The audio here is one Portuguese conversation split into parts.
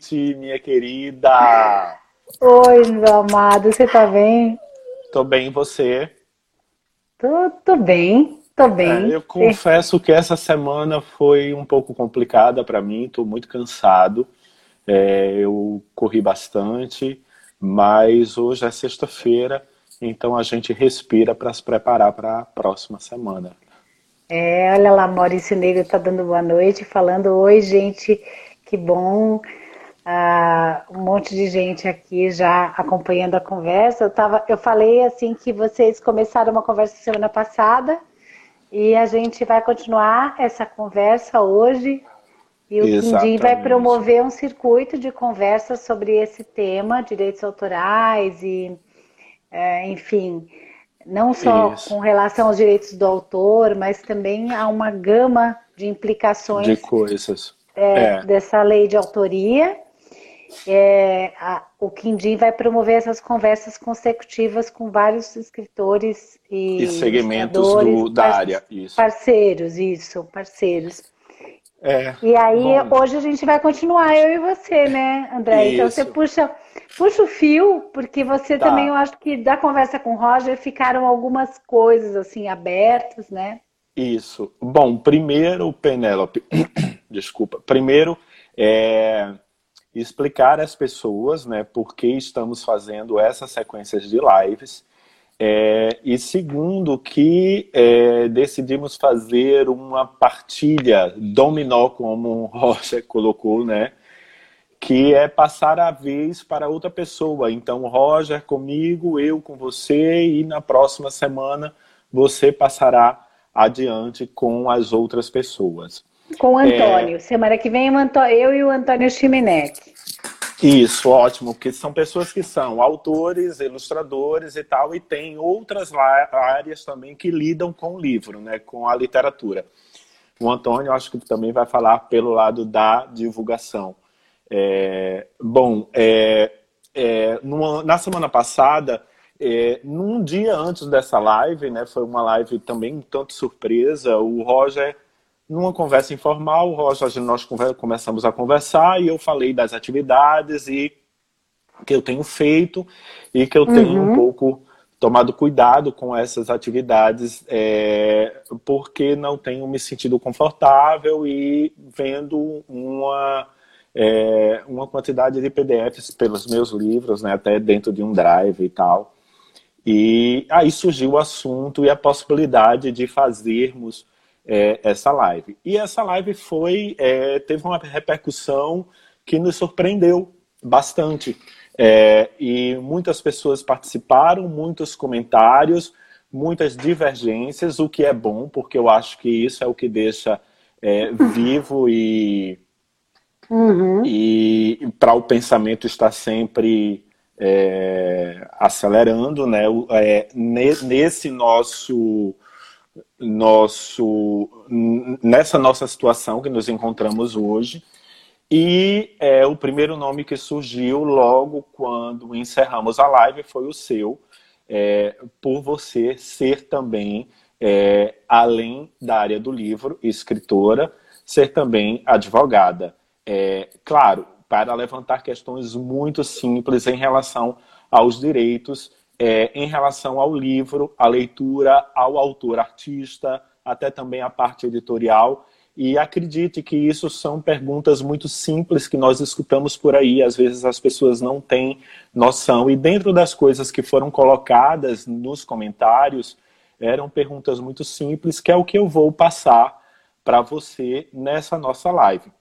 noite, minha querida. Oi, meu amado, você tá bem? Tô bem, você? Tô, tô bem, tô bem. É, eu confesso que essa semana foi um pouco complicada para mim, tô muito cansado. É, eu corri bastante, mas hoje é sexta-feira, então a gente respira para se preparar para a próxima semana. É, olha lá, Maurício Negro tá dando boa noite, falando oi, gente, que bom. Ah, um monte de gente aqui já acompanhando a conversa. Eu, tava, eu falei assim que vocês começaram uma conversa semana passada e a gente vai continuar essa conversa hoje. E o Quindim vai promover um circuito de conversa sobre esse tema, direitos autorais e, é, enfim, não só Isso. com relação aos direitos do autor, mas também há uma gama de implicações de coisas é, é. dessa lei de autoria. É, a, o Quindim vai promover essas conversas consecutivas com vários escritores e, e segmentos do, da área. Isso. Parceiros, isso, parceiros. É, e aí, bom. hoje a gente vai continuar, eu e você, né, André? Isso. Então você puxa Puxa o fio, porque você tá. também, eu acho que da conversa com o Roger ficaram algumas coisas assim abertas, né? Isso. Bom, primeiro, Penélope, desculpa. Primeiro, é explicar às pessoas, né, por que estamos fazendo essas sequências de lives. É, e segundo, que é, decidimos fazer uma partilha dominó, como o Roger colocou, né? que é passar a vez para outra pessoa. Então, Roger comigo, eu com você, e na próxima semana você passará adiante com as outras pessoas. Com o Antônio. É... Semana que vem eu e o Antônio Chimenec. Isso, ótimo, porque são pessoas que são autores, ilustradores e tal, e tem outras áreas também que lidam com o livro, né, com a literatura. O Antônio, acho que também vai falar pelo lado da divulgação. É, bom, é, é, numa, na semana passada, é, num dia antes dessa live, né, foi uma live também um tanto surpresa, o Roger, numa conversa informal, Roger, nós começamos a conversar e eu falei das atividades e que eu tenho feito e que eu tenho uhum. um pouco tomado cuidado com essas atividades é, porque não tenho me sentido confortável e vendo uma é, uma quantidade de PDFs pelos meus livros, né, até dentro de um drive e tal. E aí surgiu o assunto e a possibilidade de fazermos é, essa live. E essa live foi é, teve uma repercussão que nos surpreendeu bastante. É, e muitas pessoas participaram, muitos comentários, muitas divergências, o que é bom, porque eu acho que isso é o que deixa é, vivo e Uhum. E para o pensamento estar sempre é, acelerando, né? É, nesse nosso nosso nessa nossa situação que nos encontramos hoje. E é, o primeiro nome que surgiu logo quando encerramos a live foi o seu. É, por você ser também é, além da área do livro escritora ser também advogada. É, claro, para levantar questões muito simples em relação aos direitos, é, em relação ao livro, à leitura, ao autor artista, até também a parte editorial. E acredite que isso são perguntas muito simples que nós escutamos por aí. Às vezes as pessoas não têm noção. E dentro das coisas que foram colocadas nos comentários, eram perguntas muito simples, que é o que eu vou passar para você nessa nossa live.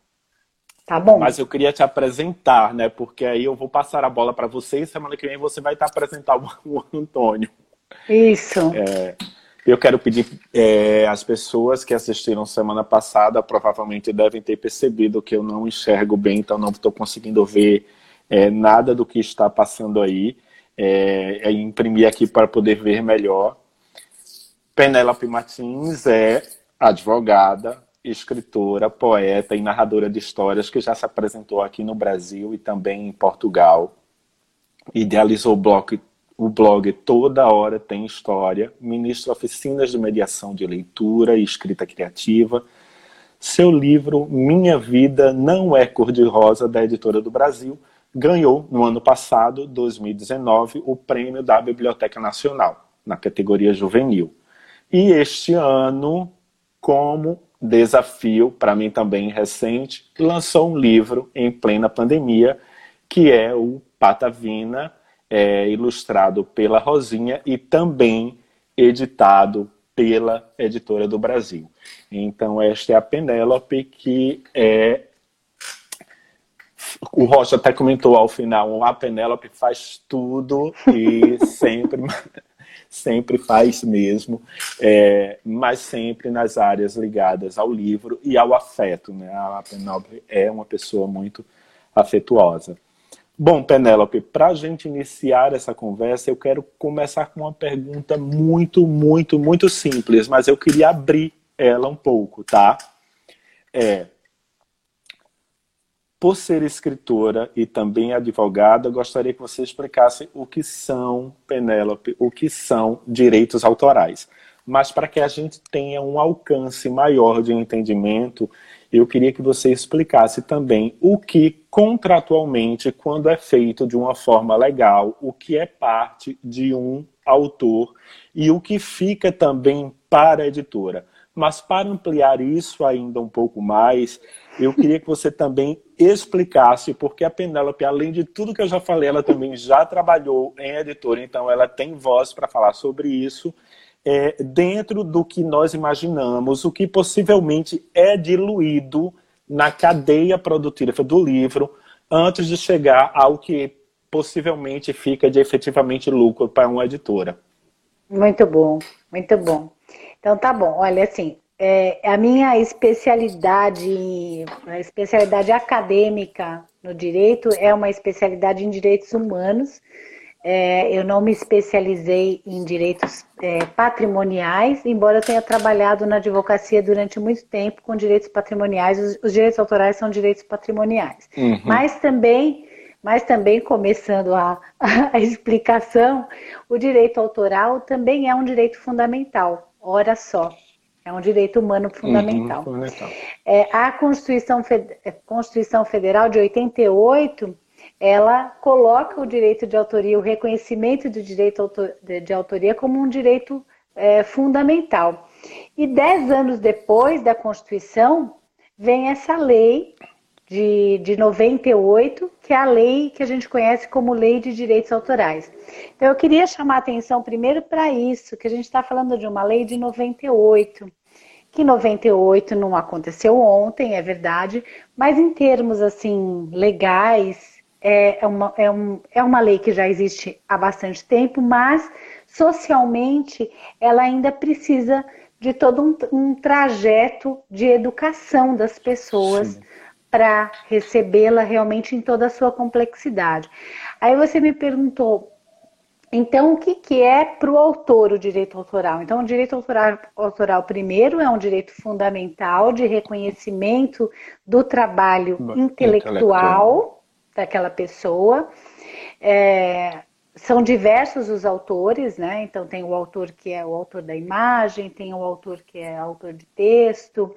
Tá bom. Mas eu queria te apresentar, né? Porque aí eu vou passar a bola para você e semana que vem você vai estar apresentando o Antônio. Isso. É, eu quero pedir é, às pessoas que assistiram semana passada, provavelmente devem ter percebido que eu não enxergo bem, então não estou conseguindo ver é, nada do que está passando aí. É, é imprimir aqui para poder ver melhor. Penélope Martins é advogada, escritora, poeta e narradora de histórias que já se apresentou aqui no Brasil e também em Portugal. Idealizou o blog, o blog Toda Hora Tem História, ministra oficinas de mediação de leitura e escrita criativa, seu livro Minha Vida Não É Cor-de-Rosa, da Editora do Brasil, ganhou no ano passado, 2019, o prêmio da Biblioteca Nacional, na categoria juvenil. E este ano, como desafio, para mim também recente, lançou um livro em plena pandemia, que é o Patavina, é, ilustrado pela Rosinha e também editado pela Editora do Brasil. Então, esta é a Penélope, que é. O Rocha até comentou ao final: a Penélope faz tudo e sempre, sempre faz mesmo, é, mas sempre nas áreas ligadas ao livro e ao afeto. Né? A Penélope é uma pessoa muito afetuosa. Bom, Penélope, para a gente iniciar essa conversa, eu quero começar com uma pergunta muito, muito, muito simples, mas eu queria abrir ela um pouco, tá? É, por ser escritora e também advogada, gostaria que você explicasse o que são, Penélope, o que são direitos autorais. Mas para que a gente tenha um alcance maior de entendimento, eu queria que você explicasse também o que contratualmente, quando é feito de uma forma legal, o que é parte de um autor e o que fica também para a editora. Mas para ampliar isso ainda um pouco mais, eu queria que você também explicasse, porque a Penélope, além de tudo que eu já falei, ela também já trabalhou em editora, então ela tem voz para falar sobre isso é, dentro do que nós imaginamos, o que possivelmente é diluído na cadeia produtiva do livro antes de chegar ao que possivelmente fica de efetivamente lucro para uma editora. Muito bom, muito bom. Então tá bom, olha assim, é, a minha especialidade, a especialidade acadêmica no direito é uma especialidade em direitos humanos, é, eu não me especializei em direitos é, patrimoniais, embora eu tenha trabalhado na advocacia durante muito tempo com direitos patrimoniais. Os, os direitos autorais são direitos patrimoniais. Uhum. Mas também, mas também começando a, a explicação, o direito autoral também é um direito fundamental. Ora só, é um direito humano fundamental. Uhum, fundamental. É, a Constituição, Constituição Federal de 88 ela coloca o direito de autoria, o reconhecimento do direito de autoria como um direito é, fundamental. E dez anos depois da Constituição, vem essa lei de, de 98, que é a lei que a gente conhece como Lei de Direitos Autorais. Então, eu queria chamar a atenção primeiro para isso, que a gente está falando de uma lei de 98, que 98 não aconteceu ontem, é verdade, mas em termos assim legais, é, é, uma, é, um, é uma lei que já existe há bastante tempo, mas socialmente ela ainda precisa de todo um, um trajeto de educação das pessoas para recebê-la realmente em toda a sua complexidade. Aí você me perguntou, então o que, que é para o autor o direito autoral? Então, o direito autoral, autoral, primeiro, é um direito fundamental de reconhecimento do trabalho intelectual, intelectual daquela pessoa. É, são diversos os autores, né? Então tem o autor que é o autor da imagem, tem o autor que é autor de texto.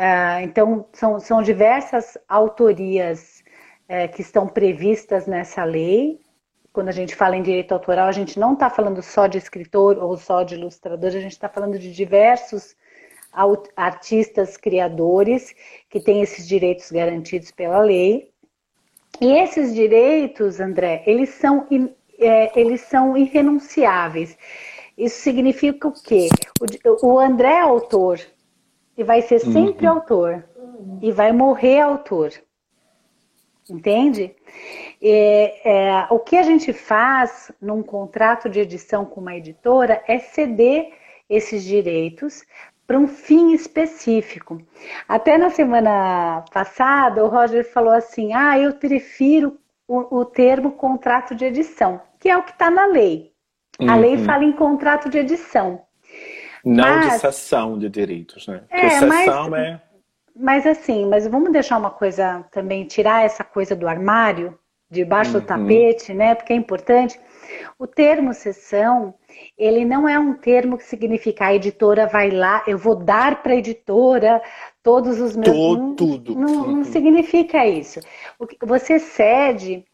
É, então são, são diversas autorias é, que estão previstas nessa lei. Quando a gente fala em direito autoral, a gente não está falando só de escritor ou só de ilustrador, a gente está falando de diversos artistas criadores que têm esses direitos garantidos pela lei. E esses direitos, André, eles são, é, eles são irrenunciáveis. Isso significa o quê? O, o André é autor e vai ser sempre uhum. autor e vai morrer autor. Entende? É, é, o que a gente faz num contrato de edição com uma editora é ceder esses direitos para um fim específico. Até na semana passada, o Roger falou assim: ah, eu prefiro o, o termo contrato de edição, que é o que está na lei. A uhum. lei fala em contrato de edição. Não mas, de cessão de direitos, né? Porque é, cessão mas, é. Mas assim, mas vamos deixar uma coisa também, tirar essa coisa do armário, debaixo uhum. do tapete, né? Porque é importante. O termo sessão, ele não é um termo que significa a editora vai lá, eu vou dar para a editora todos os meus. Todo, tudo. Não, não significa isso. Você cede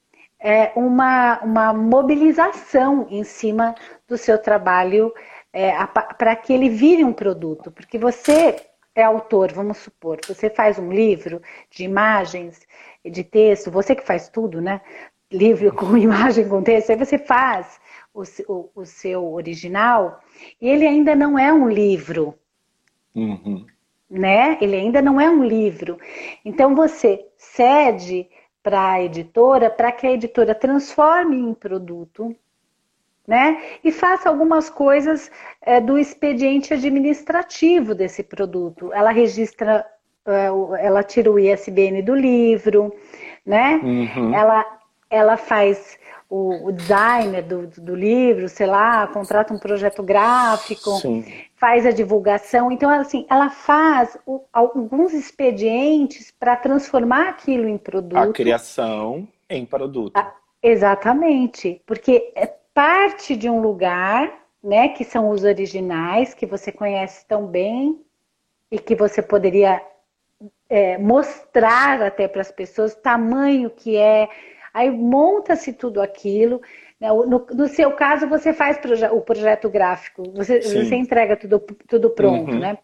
é, uma, uma mobilização em cima do seu trabalho é, para que ele vire um produto. Porque você é autor, vamos supor, você faz um livro de imagens, de texto, você que faz tudo, né? Livro com imagem, com texto, aí você faz o, o, o seu original e ele ainda não é um livro. Uhum. Né? Ele ainda não é um livro. Então você cede para a editora para que a editora transforme em produto, né? E faça algumas coisas é, do expediente administrativo desse produto. Ela registra, é, ela tira o ISBN do livro, né? Uhum. Ela, ela faz o, o designer do, do, livro, sei lá, contrata um projeto gráfico, Sim. faz a divulgação. Então, assim, ela faz o, alguns expedientes para transformar aquilo em produto. A criação em produto. A, exatamente, porque é parte de um lugar, né, que são os originais, que você conhece tão bem e que você poderia é, mostrar até para as pessoas o tamanho que é Aí monta-se tudo aquilo. Né? No, no, seu caso, você faz proje o projeto gráfico, você, você entrega tudo, tudo pronto, uhum. né?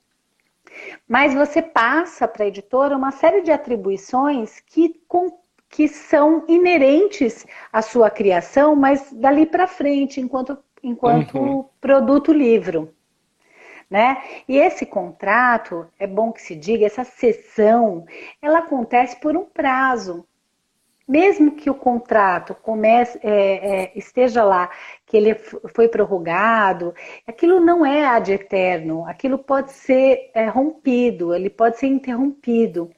Mas você passa para a editora uma série de atribuições que, com, que são inerentes à sua criação, mas dali para frente, enquanto, enquanto uhum. produto livro. Né? E esse contrato, é bom que se diga, essa sessão, ela acontece por um prazo mesmo que o contrato comece, é, é, esteja lá, que ele foi prorrogado, aquilo não é ad eterno, aquilo pode ser é, rompido, ele pode ser interrompido.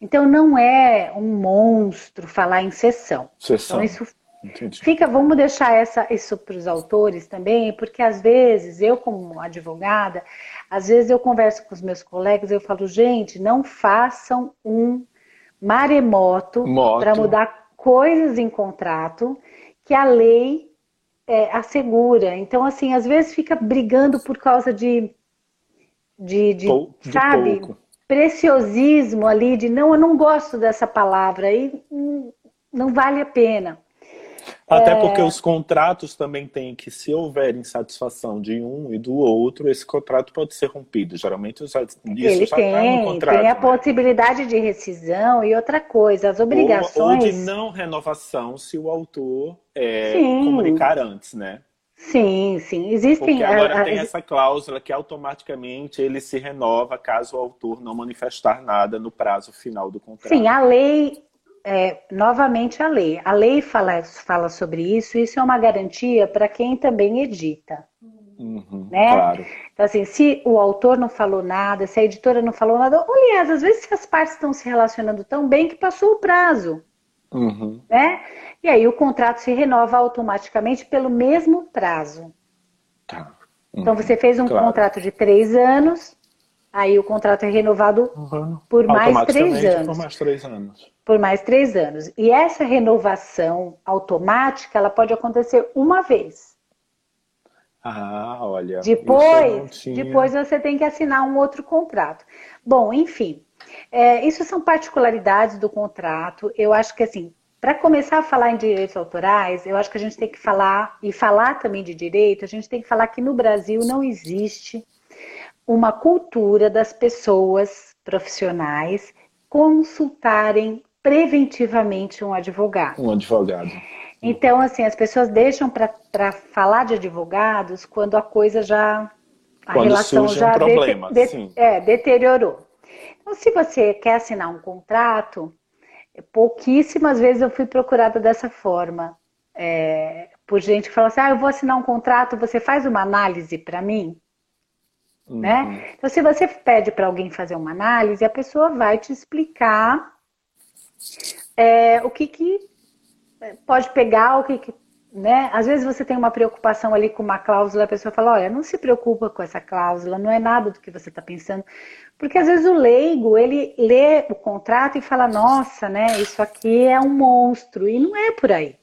Então não é um monstro falar em sessão. Sessão. Então, isso Entendi. Fica, vamos deixar essa, isso para os autores também, porque às vezes, eu como advogada, às vezes eu converso com os meus colegas, eu falo, gente, não façam um maremoto para mudar coisas em contrato que a lei é, assegura. Então, assim, às vezes fica brigando por causa de, de, de, de sabe, pouco. Preciosismo ali, de não, eu não gosto dessa palavra, e não vale a pena. Até é... porque os contratos também têm que, se houver insatisfação de um e do outro, esse contrato pode ser rompido. Geralmente isso Ele já tem, no contrato. Tem a né? possibilidade de rescisão e outra coisa, as obrigações. Ou, ou de não renovação se o autor é, comunicar antes, né? Sim, sim. Existem. Porque agora a, a, tem essa cláusula que automaticamente ele se renova caso o autor não manifestar nada no prazo final do contrato. Sim, a lei é, novamente a lei. A lei fala, fala sobre isso, isso é uma garantia para quem também edita. Uhum, né? Claro. Então, assim, se o autor não falou nada, se a editora não falou nada, aliás, às vezes as partes estão se relacionando tão bem que passou o prazo. Uhum. Né? E aí o contrato se renova automaticamente pelo mesmo prazo. Tá. Uhum. Então você fez um claro. contrato de três anos, aí o contrato é renovado uhum. por mais três anos. Por mais três anos por mais três anos. E essa renovação automática, ela pode acontecer uma vez. Ah, olha. Depois, depois você tem que assinar um outro contrato. Bom, enfim, é, isso são particularidades do contrato. Eu acho que assim, para começar a falar em direitos autorais, eu acho que a gente tem que falar e falar também de direito. A gente tem que falar que no Brasil não existe uma cultura das pessoas profissionais consultarem preventivamente um advogado. Um advogado. Então, assim, as pessoas deixam para falar de advogados quando a coisa já. A quando relação já um problema, de, de, é, deteriorou. Então, se você quer assinar um contrato, pouquíssimas vezes eu fui procurada dessa forma. É, por gente que fala assim: ah, eu vou assinar um contrato, você faz uma análise para mim? Uhum. Né? Então, se você pede para alguém fazer uma análise, a pessoa vai te explicar é, o que, que pode pegar, o que, que né? Às vezes você tem uma preocupação ali com uma cláusula, a pessoa fala, olha, não se preocupa com essa cláusula, não é nada do que você está pensando. Porque às vezes o leigo, ele lê o contrato e fala, nossa, né, isso aqui é um monstro, e não é por aí.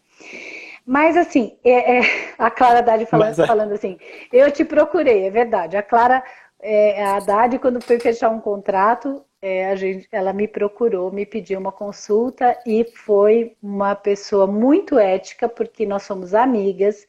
Mas assim, é, é, a Clara Haddad falando, é... falando assim, eu te procurei, é verdade. A Clara, é, a Haddad, quando foi fechar um contrato, é, gente, ela me procurou, me pediu uma consulta e foi uma pessoa muito ética, porque nós somos amigas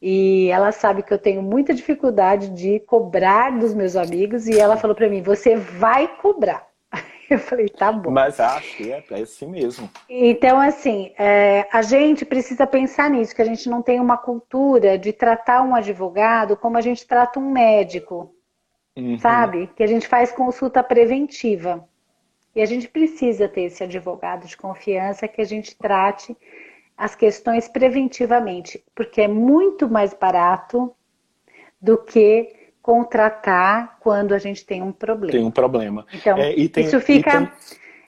e ela sabe que eu tenho muita dificuldade de cobrar dos meus amigos e ela falou para mim: você vai cobrar. Eu falei, tá bom. Mas acho que é, é assim mesmo. Então, assim, é, a gente precisa pensar nisso, que a gente não tem uma cultura de tratar um advogado como a gente trata um médico uhum. sabe? Que a gente faz consulta preventiva. E a gente precisa ter esse advogado de confiança que a gente trate as questões preventivamente, porque é muito mais barato do que contratar quando a gente tem um problema. Tem um problema. Então, é, tem, isso fica. Tem,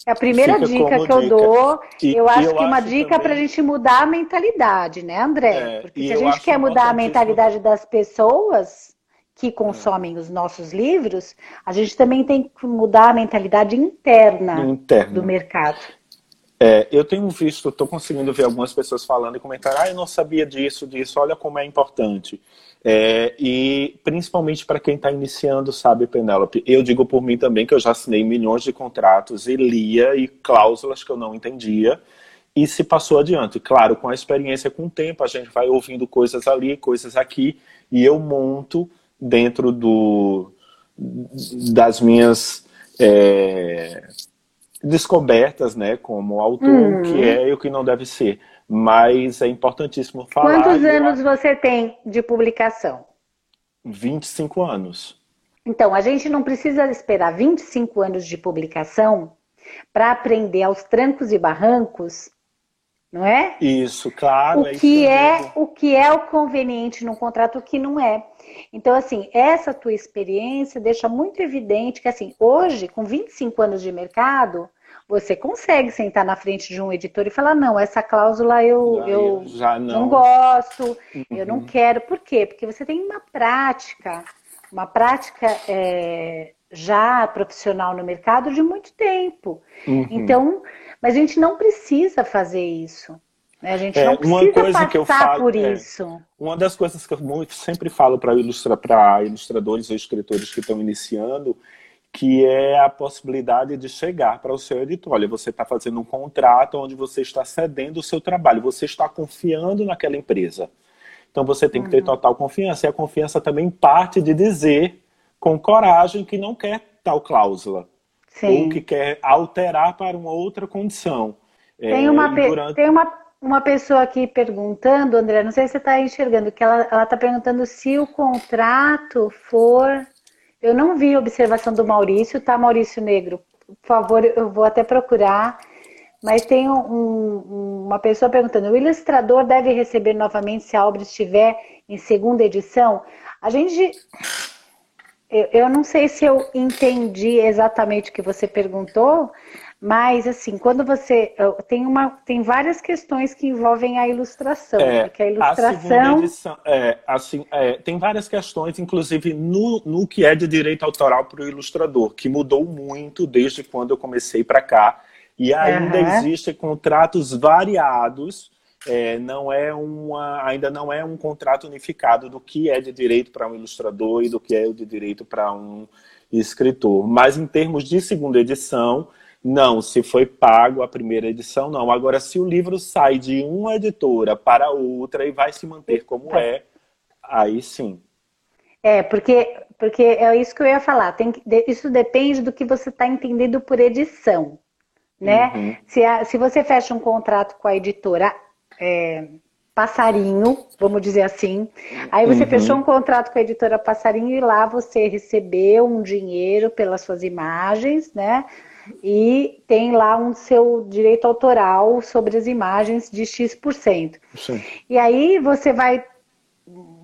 é a primeira dica que eu dica. dou. E, eu acho eu que uma dica para a gente mudar a mentalidade, né, André? É, porque se a gente quer mudar a mentalidade das pessoas, que consomem os nossos livros, a gente também tem que mudar a mentalidade interna, interna. do mercado. É, eu tenho visto, estou conseguindo ver algumas pessoas falando e comentar, ah, eu não sabia disso, disso, olha como é importante. É, e principalmente para quem está iniciando, sabe, Penélope, eu digo por mim também que eu já assinei milhões de contratos e lia e cláusulas que eu não entendia e se passou adiante. Claro, com a experiência, com o tempo, a gente vai ouvindo coisas ali, coisas aqui, e eu monto dentro do, das minhas é, descobertas, né, como autor, uhum. que é e o que não deve ser. Mas é importantíssimo falar. Quantos anos você tem de publicação? 25 anos. Então, a gente não precisa esperar 25 anos de publicação para aprender aos trancos e barrancos não é? Isso, claro. O é que é o que é o conveniente num contrato, o que não é. Então, assim, essa tua experiência deixa muito evidente que, assim, hoje, com 25 anos de mercado, você consegue sentar na frente de um editor e falar, não, essa cláusula eu, eu, não. não. gosto, uhum. eu não uhum. quero. Por quê? Porque você tem uma prática, uma prática é, já profissional no mercado de muito tempo. Uhum. Então, mas a gente não precisa fazer isso. Né? A gente é, não precisa uma coisa passar que eu falo, por é, isso. Uma das coisas que eu sempre falo para ilustra, ilustradores ou escritores que estão iniciando, que é a possibilidade de chegar para o seu editor. Olha, você está fazendo um contrato onde você está cedendo o seu trabalho, você está confiando naquela empresa. Então você tem que ter uhum. total confiança. E a confiança também parte de dizer com coragem que não quer tal cláusula. Sim. ou que quer alterar para uma outra condição. Tem é, uma, durante... tem uma, uma pessoa aqui perguntando, André, não sei se você está enxergando, que ela está perguntando se o contrato for. Eu não vi a observação do Maurício, tá, Maurício Negro? Por favor, eu vou até procurar. Mas tem um, uma pessoa perguntando: o ilustrador deve receber novamente se a obra estiver em segunda edição? A gente eu, eu não sei se eu entendi exatamente o que você perguntou, mas assim, quando você tem uma tem várias questões que envolvem a ilustração, é, porque a ilustração a edição, é, assim, é, tem várias questões, inclusive no, no que é de direito autoral para o ilustrador, que mudou muito desde quando eu comecei para cá e ainda uhum. existem contratos variados é, não é uma, ainda não é um contrato unificado do que é de direito para um ilustrador e do que é de direito para um escritor. Mas em termos de segunda edição, não, se foi pago a primeira edição, não. Agora, se o livro sai de uma editora para outra e vai se manter como é, é aí sim. É, porque, porque é isso que eu ia falar. Tem, isso depende do que você está entendendo por edição. Né? Uhum. Se, a, se você fecha um contrato com a editora é, Passarinho, vamos dizer assim. Aí você uhum. fechou um contrato com a editora Passarinho e lá você recebeu um dinheiro pelas suas imagens, né? E tem lá um seu direito autoral sobre as imagens de X%. Sim. E aí você vai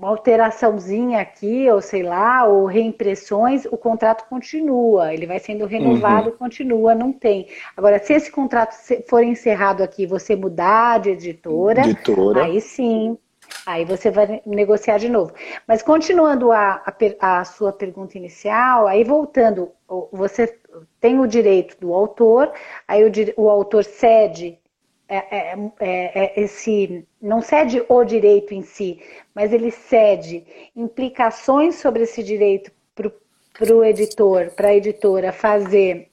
uma alteraçãozinha aqui, ou sei lá, ou reimpressões, o contrato continua, ele vai sendo renovado, uhum. continua, não tem. Agora, se esse contrato for encerrado aqui, você mudar de editora, editora. aí sim, aí você vai negociar de novo. Mas continuando a, a, a sua pergunta inicial, aí voltando, você tem o direito do autor, aí o, o autor cede é, é, é, é, esse não cede o direito em si, mas ele cede implicações sobre esse direito para o editor, para a editora fazer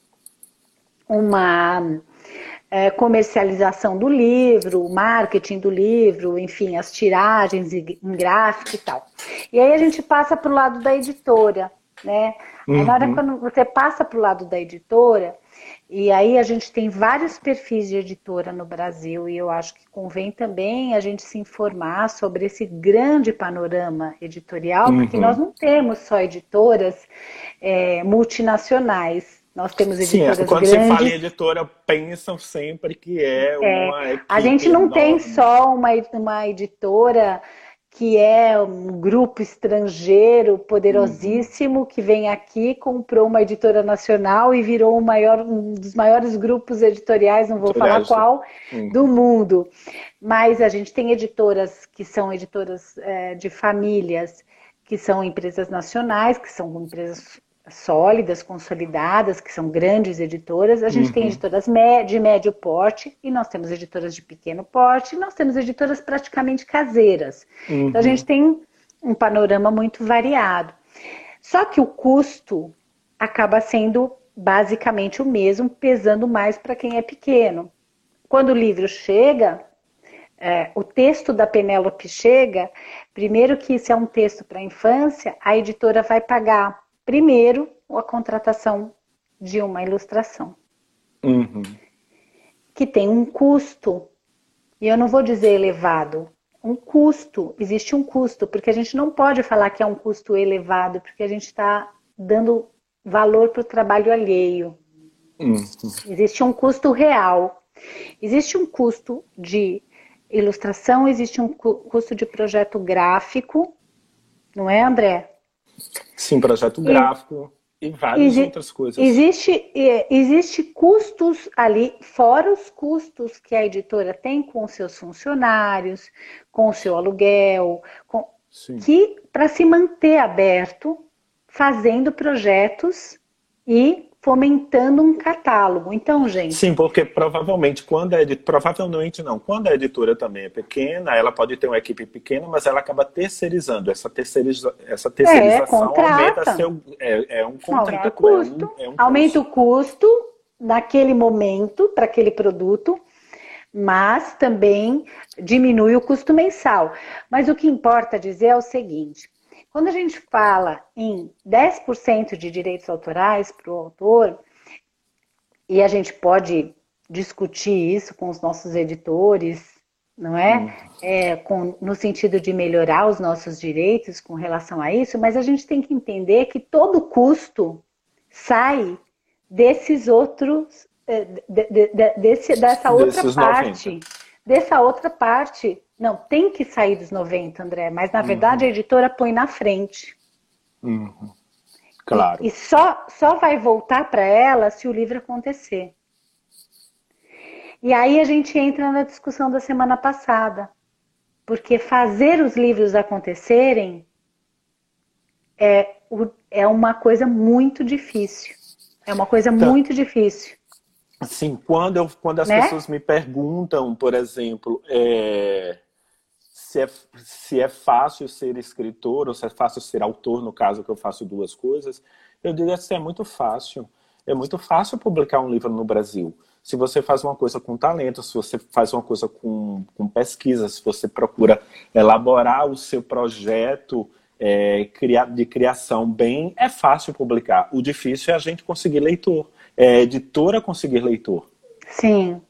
uma é, comercialização do livro, marketing do livro, enfim, as tiragens em gráfico e tal. E aí a gente passa para o lado da editora, né? Uhum. Na hora quando você passa para o lado da editora, e aí a gente tem vários perfis de editora no Brasil e eu acho que convém também a gente se informar sobre esse grande panorama editorial, uhum. porque nós não temos só editoras é, multinacionais. Nós temos editoras Sim, quando grandes. Quando se fala em editora, pensam sempre que é, é uma A gente não tem só uma, uma editora que é um grupo estrangeiro poderosíssimo uhum. que vem aqui, comprou uma editora nacional e virou um, maior, um dos maiores grupos editoriais, não vou falar qual, uhum. do mundo. Mas a gente tem editoras que são editoras é, de famílias, que são empresas nacionais, que são empresas sólidas, consolidadas, que são grandes editoras. A gente uhum. tem editoras de médio porte e nós temos editoras de pequeno porte e nós temos editoras praticamente caseiras. Uhum. Então a gente tem um panorama muito variado. Só que o custo acaba sendo basicamente o mesmo, pesando mais para quem é pequeno. Quando o livro chega, é, o texto da Penélope chega, primeiro que isso é um texto para a infância, a editora vai pagar Primeiro, a contratação de uma ilustração. Uhum. Que tem um custo, e eu não vou dizer elevado, um custo, existe um custo, porque a gente não pode falar que é um custo elevado, porque a gente está dando valor para o trabalho alheio. Uhum. Existe um custo real. Existe um custo de ilustração, existe um custo de projeto gráfico, não é, André? Sim, projeto gráfico e, e várias exi outras coisas. Existe, existe custos ali, fora os custos que a editora tem com seus funcionários, com o seu aluguel, com, que para se manter aberto, fazendo projetos e fomentando um catálogo. Então, gente. Sim, porque provavelmente quando a editora, provavelmente não, quando a editora também é pequena, ela pode ter uma equipe pequena, mas ela acaba terceirizando. Essa, terceiriza, essa é, terceirização é, aumenta seu. É, é um contrato. Aumenta o custo. É um, é um aumenta custo. o custo naquele momento para aquele produto. Mas também diminui o custo mensal. Mas o que importa dizer é o seguinte: quando a gente fala em 10% de direitos autorais para o autor, e a gente pode discutir isso com os nossos editores, não é? É com, no sentido de melhorar os nossos direitos com relação a isso, mas a gente tem que entender que todo custo sai desses outros, é, de, de, de, desse, dessa outra parte. 90. Dessa outra parte não, tem que sair dos 90, André, mas na verdade uhum. a editora põe na frente. Uhum. Claro. E, e, só, só vai voltar para ela se o livro acontecer. E aí a gente entra na discussão da semana passada. Porque fazer os livros acontecerem é, é uma coisa muito difícil. É uma coisa então, muito difícil. Sim, quando, eu, quando as né? pessoas me perguntam, por exemplo, é, se é, se é fácil ser escritor ou se é fácil ser autor, no caso que eu faço duas coisas, eu diria que é muito fácil. É muito fácil publicar um livro no Brasil. Se você faz uma coisa com talento, se você faz uma coisa com, com pesquisa, se você procura elaborar o seu projeto é, de criação bem, é fácil publicar. O difícil é a gente conseguir leitor, é editora conseguir leitor. Sim,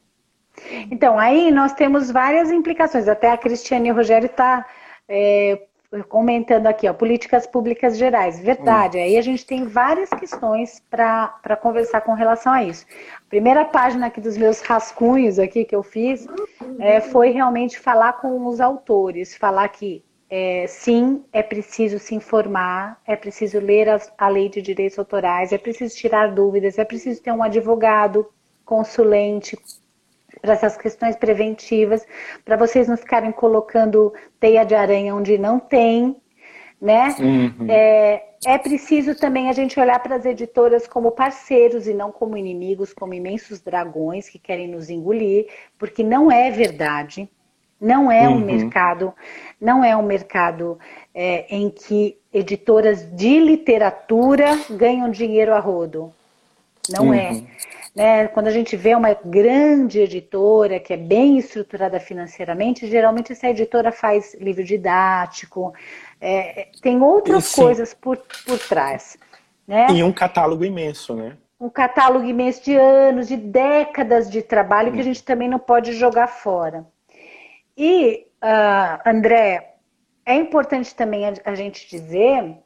então, aí nós temos várias implicações. Até a Cristiane Rogério está é, comentando aqui, ó, políticas públicas gerais. Verdade, hum. aí a gente tem várias questões para conversar com relação a isso. A primeira página aqui dos meus rascunhos aqui que eu fiz é, foi realmente falar com os autores, falar que é, sim, é preciso se informar, é preciso ler a, a lei de direitos autorais, é preciso tirar dúvidas, é preciso ter um advogado, consulente, para essas questões preventivas, para vocês não ficarem colocando teia de aranha onde não tem, né? Uhum. É, é preciso também a gente olhar para as editoras como parceiros e não como inimigos, como imensos dragões que querem nos engolir, porque não é verdade. Não é um uhum. mercado, não é um mercado é, em que editoras de literatura ganham dinheiro a rodo. Não é. uhum. é. Né? Quando a gente vê uma grande editora que é bem estruturada financeiramente, geralmente essa editora faz livro didático, é, tem outras Sim. coisas por, por trás. Né? E um catálogo imenso, né? Um catálogo imenso de anos, de décadas de trabalho que a gente também não pode jogar fora. E, uh, André, é importante também a, gente dizer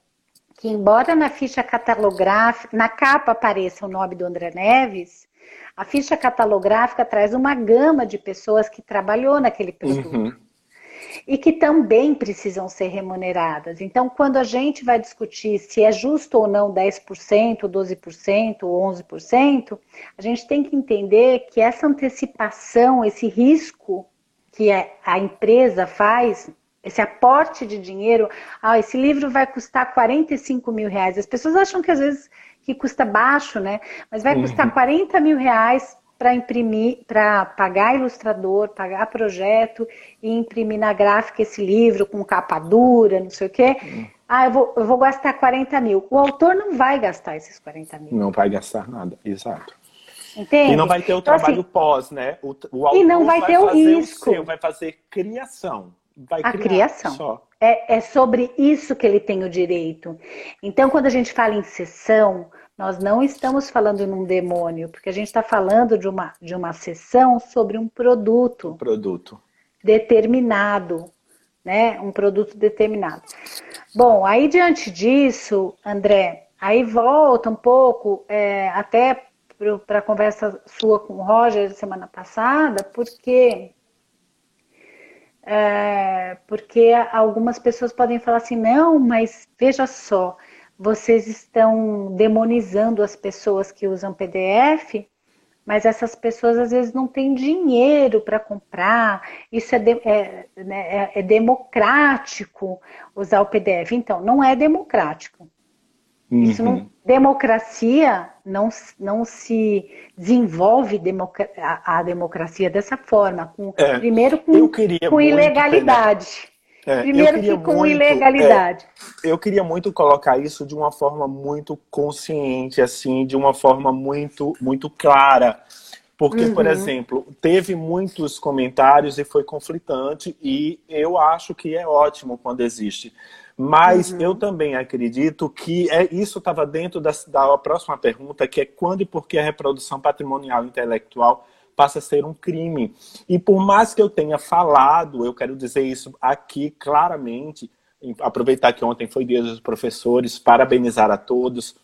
que embora na ficha catalográfica, na capa apareça o nome do André Neves, a ficha catalográfica traz uma gama de pessoas que trabalhou naquele produto. Uhum. E que também precisam ser remuneradas. Então, quando a gente vai discutir se é justo ou não 10%, 12% ou 11%, a gente tem que entender que essa antecipação, esse risco que a empresa faz esse aporte de dinheiro, ah, esse livro vai custar 45 mil reais. As pessoas acham que às vezes que custa baixo, né? Mas vai uhum. custar 40 mil reais para imprimir, para pagar ilustrador, pagar projeto e imprimir na gráfica esse livro com capa dura, não sei o quê. Uhum. Ah, eu vou, eu vou gastar 40 mil. O autor não vai gastar esses 40 mil. Não vai gastar nada, exato. Entende? E não vai ter o então, trabalho assim, pós, né? O, o e não vai, vai ter o risco. O seu, vai fazer criação vai a criação. Só. É, é sobre isso que ele tem o direito. Então, quando a gente fala em sessão, nós não estamos falando num demônio, porque a gente está falando de uma, de uma sessão sobre um produto. Um produto. Determinado, né? Um produto determinado. Bom, aí diante disso, André, aí volta um pouco é, até para a conversa sua com o Roger semana passada, porque é, porque algumas pessoas podem falar assim, não, mas veja só, vocês estão demonizando as pessoas que usam PDF, mas essas pessoas às vezes não têm dinheiro para comprar, isso é, de, é, né, é, é democrático usar o PDF. Então, não é democrático. Uhum. Isso não, uhum. democracia não, não se desenvolve democ a, a, democracia dessa forma. Com, é, primeiro com, com ilegalidade. É, primeiro que com muito, ilegalidade. É, eu queria muito colocar isso de uma forma muito consciente, assim, de uma forma muito, muito clara. Porque, uhum. por exemplo, teve muitos comentários e foi conflitante, e eu acho que é ótimo quando existe. Mas uhum. eu também acredito que é, isso estava dentro da, da próxima pergunta, que é quando e por que a reprodução patrimonial intelectual passa a ser um crime. E por mais que eu tenha falado, eu quero dizer isso aqui claramente, aproveitar que ontem foi dia dos professores, parabenizar a todos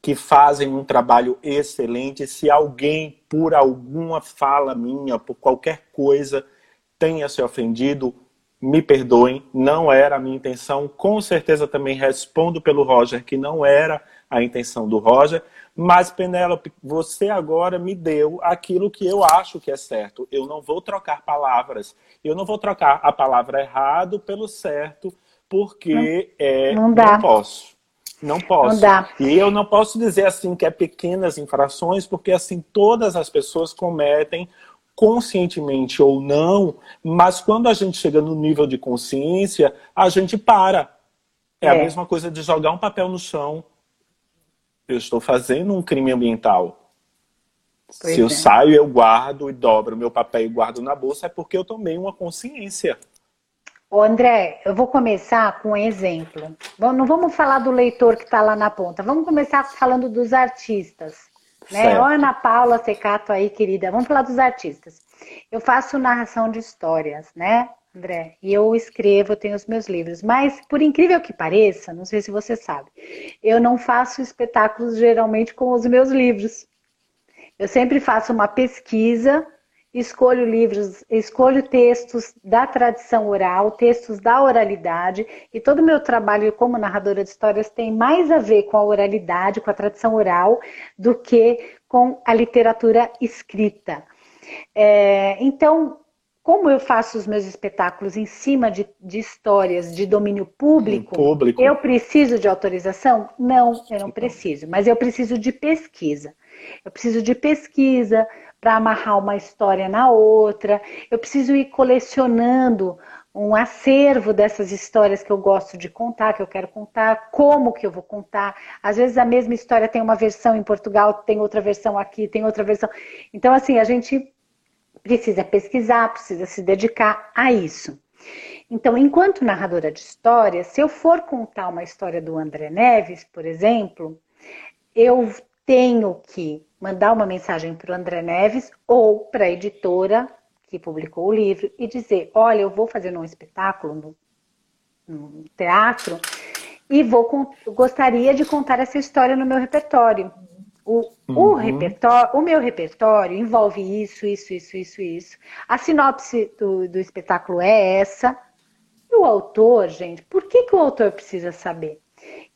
que fazem um trabalho excelente. Se alguém, por alguma fala minha, por qualquer coisa, tenha se ofendido, me perdoem, não era a minha intenção. Com certeza também respondo pelo Roger que não era a intenção do Roger. Mas, Penélope, você agora me deu aquilo que eu acho que é certo. Eu não vou trocar palavras. Eu não vou trocar a palavra errado pelo certo, porque não, é, não, dá. não posso. Não posso. Não dá. E eu não posso dizer assim que é pequenas infrações, porque assim todas as pessoas cometem conscientemente ou não, mas quando a gente chega no nível de consciência, a gente para. É, é, a mesma coisa de jogar um papel no chão. Eu estou fazendo um crime ambiental. Pois Se eu é. saio, eu guardo e dobro meu papel e guardo na bolsa, é porque eu tomei uma consciência. Ô André, eu vou começar com um exemplo. Não vamos falar do leitor que está lá na ponta, vamos começar falando dos artistas. Né? Ó, Ana Paula Secato aí, querida. Vamos falar dos artistas. Eu faço narração de histórias, né, André? E eu escrevo, eu tenho os meus livros. Mas, por incrível que pareça, não sei se você sabe, eu não faço espetáculos geralmente com os meus livros. Eu sempre faço uma pesquisa escolho livros, escolho textos da tradição oral, textos da oralidade, e todo o meu trabalho como narradora de histórias tem mais a ver com a oralidade, com a tradição oral, do que com a literatura escrita. É, então, como eu faço os meus espetáculos em cima de, de histórias de domínio público, público, eu preciso de autorização? Não, eu não preciso, mas eu preciso de pesquisa. Eu preciso de pesquisa, para amarrar uma história na outra. Eu preciso ir colecionando um acervo dessas histórias que eu gosto de contar, que eu quero contar, como que eu vou contar. Às vezes a mesma história tem uma versão em Portugal, tem outra versão aqui, tem outra versão. Então, assim, a gente precisa pesquisar, precisa se dedicar a isso. Então, enquanto narradora de história, se eu for contar uma história do André Neves, por exemplo, eu tenho que mandar uma mensagem para o André Neves ou para a editora que publicou o livro e dizer: olha, eu vou fazer um espetáculo no, no teatro e vou gostaria de contar essa história no meu repertório. O, uhum. o, repertório, o meu repertório envolve isso, isso, isso, isso, isso. A sinopse do, do espetáculo é essa. E o autor, gente, por que, que o autor precisa saber?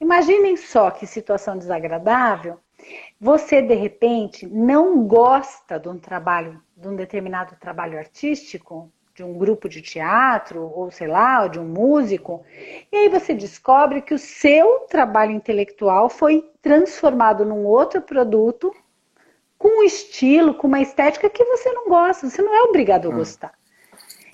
Imaginem só que situação desagradável você de repente não gosta de um trabalho, de um determinado trabalho artístico, de um grupo de teatro, ou sei lá, ou de um músico, e aí você descobre que o seu trabalho intelectual foi transformado num outro produto com um estilo, com uma estética que você não gosta, você não é obrigado a hum. gostar.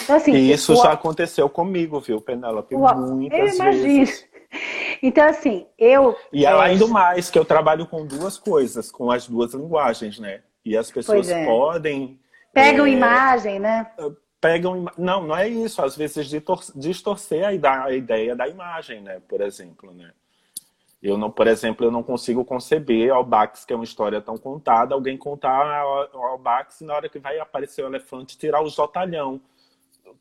Então, assim, e isso o... já aconteceu comigo, viu, Penélope? Muitas eu imagino. vezes. Então, assim, eu. E é, além do mais, que eu trabalho com duas coisas, com as duas linguagens, né? E as pessoas é. podem. Pegam é, imagem, né? Pegam. Não, não é isso. Às vezes distorcer a ideia da imagem, né? Por exemplo, né? Eu não, por exemplo, eu não consigo conceber Albax, que é uma história tão contada, alguém contar Albax e na hora que vai aparecer o elefante tirar o jotalhão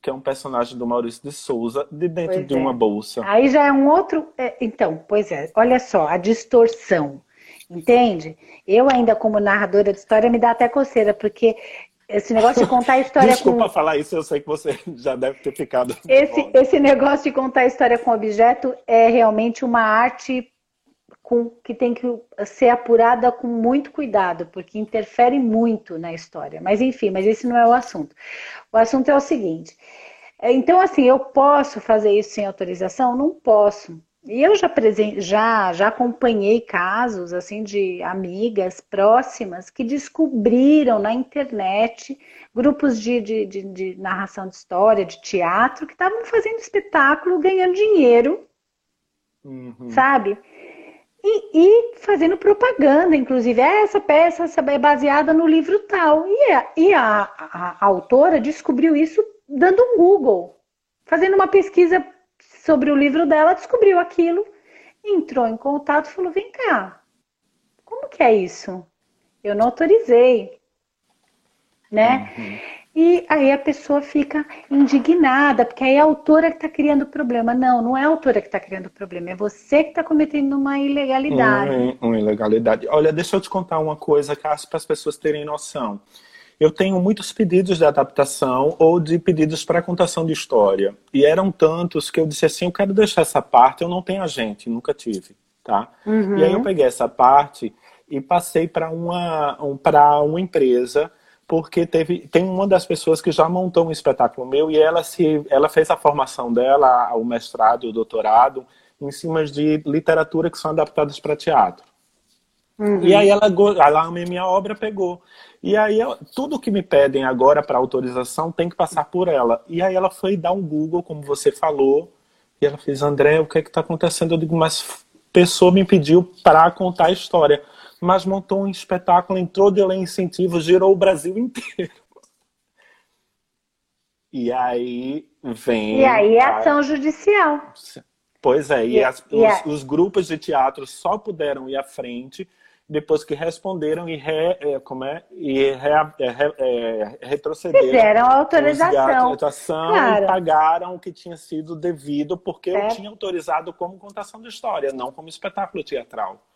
que é um personagem do Maurício de Souza, de dentro pois de é. uma bolsa. Aí já é um outro. É, então, pois é, olha só, a distorção. Entende? Eu, ainda como narradora de história, me dá até coceira, porque esse negócio de contar a história Desculpa com... falar isso, eu sei que você já deve ter ficado. Esse, esse negócio de contar a história com objeto é realmente uma arte com, que tem que ser apurada com muito cuidado, porque interfere muito na história. Mas enfim, mas esse não é o assunto. O assunto é o seguinte. É, então, assim, eu posso fazer isso sem autorização? Não posso. E eu já, já, já acompanhei casos assim de amigas próximas que descobriram na internet grupos de, de, de, de narração de história, de teatro, que estavam fazendo espetáculo, ganhando dinheiro, uhum. sabe? E, e, fazendo propaganda, inclusive, essa peça é baseada no livro tal. E, a, e a, a, a, autora descobriu isso dando um Google, fazendo uma pesquisa sobre o livro dela, descobriu aquilo, entrou em contato e falou: vem cá, como que é isso? Eu não autorizei, né? Uhum. E aí a pessoa fica indignada, porque aí é a autora que está criando problema. Não, não é a autora que está criando problema, é você que está cometendo uma ilegalidade. Uma, ilegalidade. Olha, deixa eu te contar uma coisa para as pessoas terem noção. Eu tenho muitos pedidos de adaptação ou de pedidos para contação de história. E eram tantos que eu disse assim, eu quero deixar essa parte, eu não tenho agente, nunca tive, tá? Uhum. E aí eu peguei essa parte e passei para uma, um, uma empresa porque teve tem uma das pessoas que já montou um espetáculo meu e ela se ela fez a formação dela, o mestrado e o doutorado em cima de literatura que são adaptadas para teatro. Uhum. E aí ela, ela a minha obra pegou. E aí eu, tudo que me pedem agora para autorização tem que passar por ela. E aí ela foi dar um Google, como você falou, e ela fez, André, o que é que está acontecendo? Eu digo, mas pessoa me pediu para contar a história mas montou um espetáculo, entrou de lei incentivo, girou o Brasil inteiro. E aí vem. E aí é ação judicial. Pois é, e, e, as, e os, os, grupos de teatro só puderam ir à frente depois que responderam e, re, é, como é, e re, é, re, é, retrocederam. Fizeram a autorização. autorização claro. e pagaram o que tinha sido devido, porque eu tinha autorizado como contação de história, não como espetáculo teatral.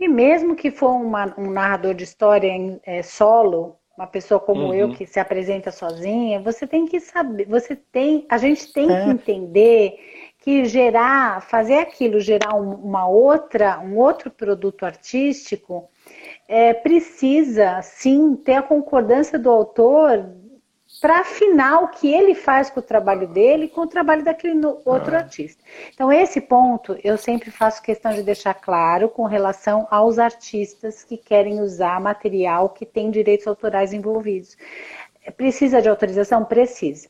E mesmo que for uma, um narrador de história em é, solo, uma pessoa como uhum. eu que se apresenta sozinha, você tem que saber, você tem, a gente tem é. que entender que gerar, fazer aquilo gerar uma outra, um outro produto artístico, é, precisa sim ter a concordância do autor para afinar o que ele faz com o trabalho dele com o trabalho daquele outro ah. artista. Então, esse ponto eu sempre faço questão de deixar claro com relação aos artistas que querem usar material que tem direitos autorais envolvidos. Precisa de autorização? Precisa.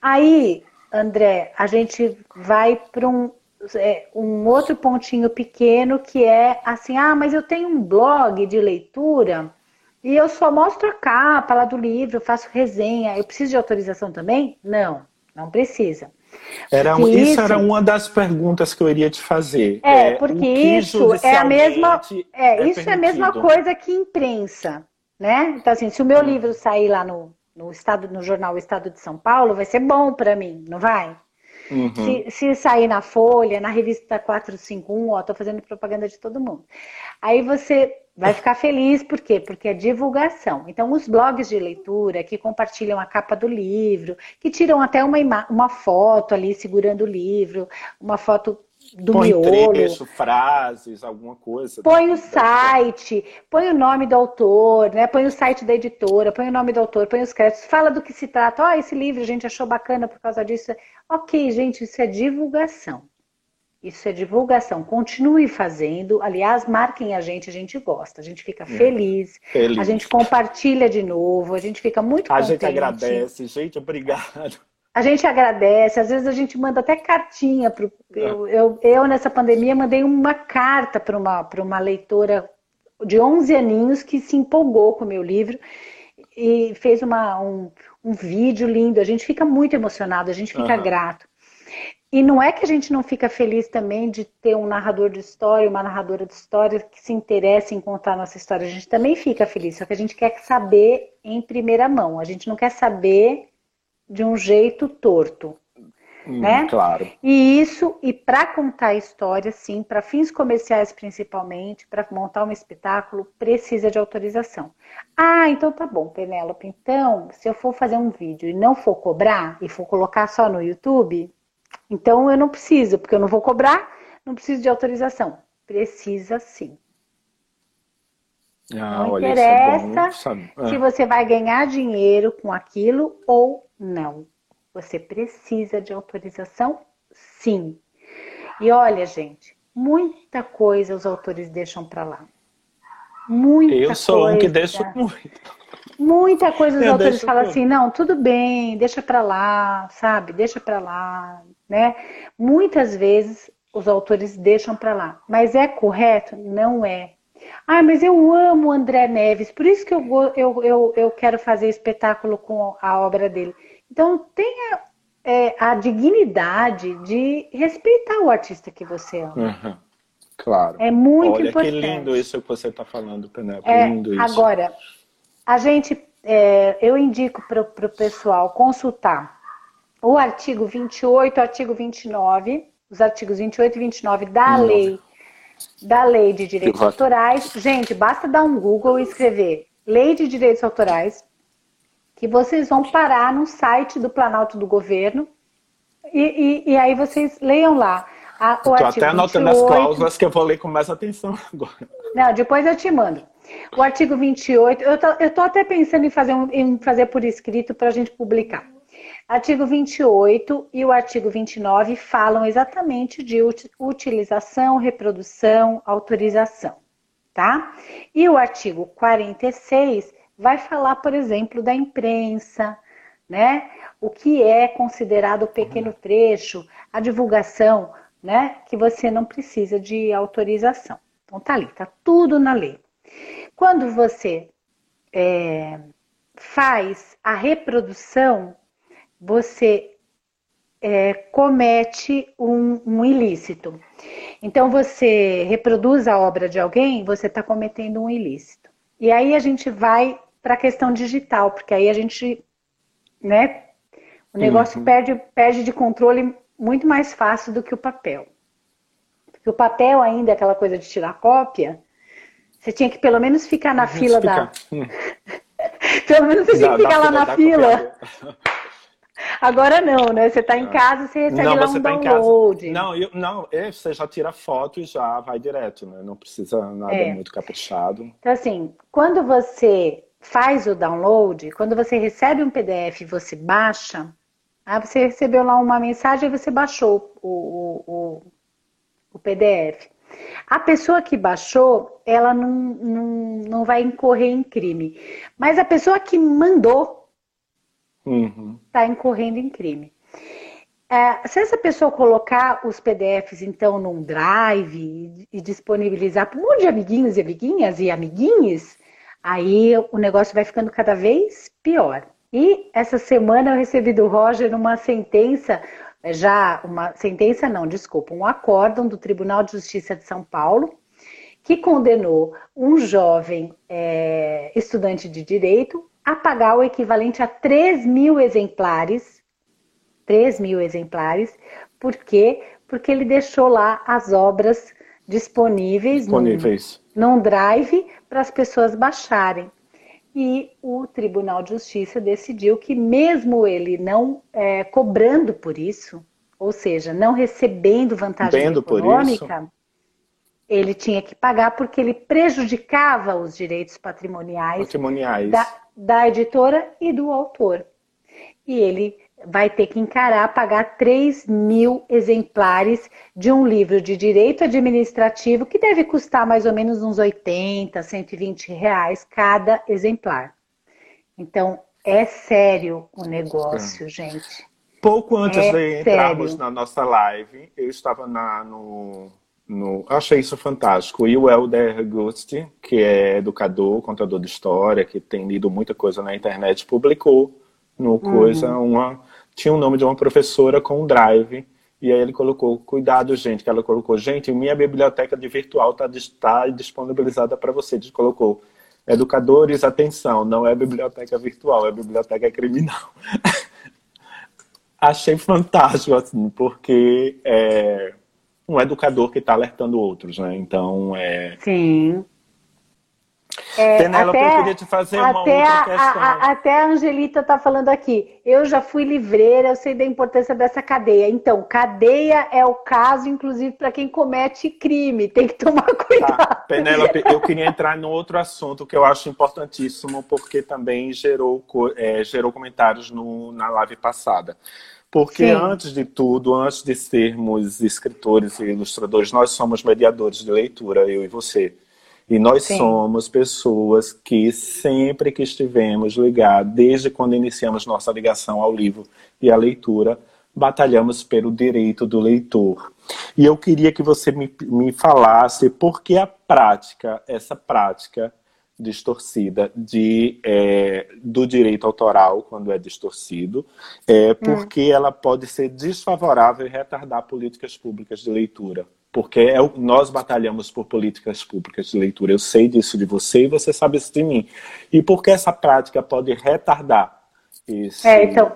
Aí, André, a gente vai para um, é, um outro pontinho pequeno que é assim, ah, mas eu tenho um blog de leitura e eu só mostro a capa lá do livro, faço resenha. Eu preciso de autorização também? Não, não precisa. Era, isso, isso, era uma das perguntas que eu iria te fazer. É, é porque isso é a mesma. É, é isso permitido. é a mesma coisa que imprensa. Né? Então, assim, se o meu hum. livro sair lá no, no, estado, no jornal Estado de São Paulo, vai ser bom para mim, não vai? Uhum. Se, se, sair na Folha, na revista 451, ó, tô fazendo propaganda de todo mundo. Aí você vai ficar feliz, por quê? Porque é divulgação. Então, os blogs de leitura que compartilham a capa do livro, que tiram até uma, uma foto ali segurando o livro, uma foto do põe miolo. trecho, frases, alguma coisa. Põe o site, põe o nome do autor, né? Põe o site da editora, põe o nome do autor, põe os créditos, fala do que se trata. Ó, oh, esse livro a gente achou bacana por causa disso. Ok, gente, isso é divulgação. Isso é divulgação. Continue fazendo. Aliás, marquem a gente, a gente gosta. A gente fica é. feliz. feliz. A gente compartilha de novo. A gente fica muito a contente. A gente agradece. Gente, obrigado. A gente agradece, às vezes a gente manda até cartinha. Pro, eu, eu, eu, nessa pandemia, mandei uma carta para uma, uma leitora de 11 aninhos que se empolgou com o meu livro e fez uma, um, um vídeo lindo. A gente fica muito emocionado, a gente fica uhum. grato. E não é que a gente não fica feliz também de ter um narrador de história, uma narradora de história que se interessa em contar a nossa história. A gente também fica feliz, só que a gente quer saber em primeira mão. A gente não quer saber de um jeito torto. Hum, né? Claro. E isso, e para contar história, sim, para fins comerciais principalmente, para montar um espetáculo, precisa de autorização. Ah, então tá bom, Penélope. Então, se eu for fazer um vídeo e não for cobrar, e for colocar só no YouTube, então eu não preciso, porque eu não vou cobrar, não preciso de autorização. Precisa sim. Ah, não olha, interessa é se você vai ganhar dinheiro com aquilo ou não. Você precisa de autorização? Sim. E olha, gente, muita coisa os autores deixam para lá. Muita Eu sou coisa. um que deixo muito. Muita coisa os Eu autores falam assim, não, tudo bem, deixa para lá, sabe? Deixa para lá, né? Muitas vezes os autores deixam para lá, mas é correto? Não é. Ah, mas eu amo André Neves, por isso que eu, eu, eu, eu quero fazer espetáculo com a obra dele. Então, tenha é, a dignidade de respeitar o artista que você ama. Uhum. Claro. É muito Olha, importante. Olha que lindo isso que você está falando, Penélope. É, lindo isso. Agora, a gente, é, eu indico para o pessoal consultar o artigo 28, o artigo 29, os artigos 28 e 29 da lei da lei de direitos autorais. Gente, basta dar um Google e escrever Lei de Direitos Autorais, que vocês vão parar no site do Planalto do Governo e, e, e aí vocês leiam lá. A, o Estou até anotando 28... as cláusulas que eu vou ler com mais atenção agora. Não, depois eu te mando. O artigo 28, eu tô, tô até pensando em fazer, um, em fazer por escrito para a gente publicar. Artigo 28 e o artigo 29 falam exatamente de utilização, reprodução, autorização, tá? E o artigo 46 vai falar, por exemplo, da imprensa, né? O que é considerado pequeno trecho, a divulgação, né? Que você não precisa de autorização. Então tá ali, tá tudo na lei. Quando você é, faz a reprodução, você é, comete um, um, ilícito. Então você reproduz a obra de alguém, você está cometendo um ilícito. E aí a gente vai para a questão digital, porque aí a gente, né, o negócio uhum. perde, perde de controle muito mais fácil do que o papel. Porque o papel ainda, aquela coisa de tirar cópia, você tinha que pelo menos ficar na fila da. pelo menos você tinha que ficar lá na fila. Agora não, né? Você está em casa, você recebe não, lá um tá download. Não, eu, não, é, você já tira foto e já vai direto, né? Não precisa nada é. muito caprichado. Então, assim, quando você faz o download, quando você recebe um PDF e você baixa, ah, você recebeu lá uma mensagem e você baixou o, o, o, o PDF. A pessoa que baixou, ela não, não, não vai incorrer em crime. Mas a pessoa que mandou está uhum. incorrendo em crime. é, se essa pessoa colocar os PDFs, então, num drive e, e disponibilizar para um monte de amiguinhos e amiguinhas e amiguinhos, aí o negócio vai ficando cada vez pior. E essa semana eu recebi do Roger uma sentença, já uma sentença não, desculpa, um acórdão do Tribunal de Justiça de São Paulo, que condenou um jovem é, estudante de direito a pagar o equivalente a 3 mil exemplares 3 mil exemplares. Por quê? Porque ele deixou lá as obras disponíveis, disponíveis. Num, num drive para as pessoas baixarem. E o Tribunal de Justiça decidiu que, mesmo ele não é, cobrando por isso, ou seja, não recebendo vantagem Bendo econômica, ele tinha que pagar porque ele prejudicava os direitos patrimoniais, patrimoniais. Da, da editora e do autor. E ele vai ter que encarar pagar 3 mil exemplares de um livro de direito administrativo que deve custar mais ou menos uns 80, 120 reais cada exemplar. Então, é sério o negócio, é. gente. Pouco antes é de entrarmos sério. na nossa live, eu estava na, no, no. Achei isso fantástico. E o Helder Gusti, que é educador, contador de história, que tem lido muita coisa na internet, publicou no coisa uhum. uma tinha o nome de uma professora com um drive e aí ele colocou cuidado gente que ela colocou gente minha biblioteca de virtual está tá disponibilizada para você ele colocou. Educadores atenção não é biblioteca virtual é biblioteca criminal achei fantástico assim porque é um educador que está alertando outros né? Então é sim é, Penélope, até, eu queria te fazer uma outra questão. A, a, até a Angelita está falando aqui. Eu já fui livreira, eu sei da importância dessa cadeia. Então, cadeia é o caso, inclusive, para quem comete crime. Tem que tomar tá, cuidado. Tá. Penélope, eu queria entrar no outro assunto que eu acho importantíssimo, porque também gerou, é, gerou comentários no, na live passada. Porque Sim. antes de tudo, antes de sermos escritores e ilustradores, nós somos mediadores de leitura, eu e você. E nós Sim. somos pessoas que sempre que estivemos ligados, desde quando iniciamos nossa ligação ao livro e à leitura, batalhamos pelo direito do leitor. E eu queria que você me, me falasse por que a prática, essa prática distorcida de, é, do direito autoral, quando é distorcido, é, porque hum. ela pode ser desfavorável e retardar políticas públicas de leitura porque é, nós batalhamos por políticas públicas de leitura. Eu sei disso de você e você sabe isso de mim. E por que essa prática pode retardar esse... É, então,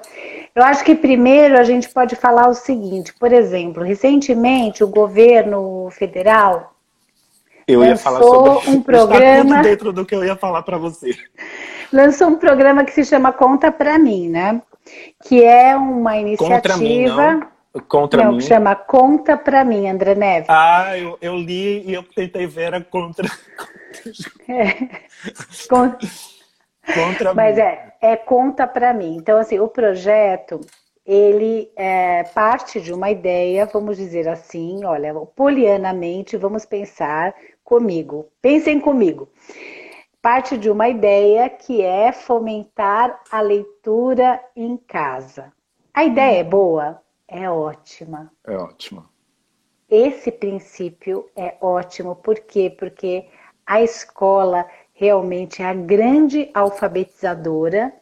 eu acho que primeiro a gente pode falar o seguinte, por exemplo, recentemente o governo federal eu ia falar sobre um programa dentro do que eu ia falar para você. Lançou um programa que se chama Conta para mim, né? Que é uma iniciativa Contra mim, não mim? chama Conta Pra Mim, André Neves. Ah, eu, eu li e eu tentei ver a contra... É. Contra, contra Mas mim. é, é Conta Pra Mim. Então, assim, o projeto, ele é parte de uma ideia, vamos dizer assim, olha, polianamente, vamos pensar comigo. Pensem comigo. Parte de uma ideia que é fomentar a leitura em casa. A ideia é boa? É ótima. É ótima. Esse princípio é ótimo. Por quê? Porque a escola realmente é a grande alfabetizadora,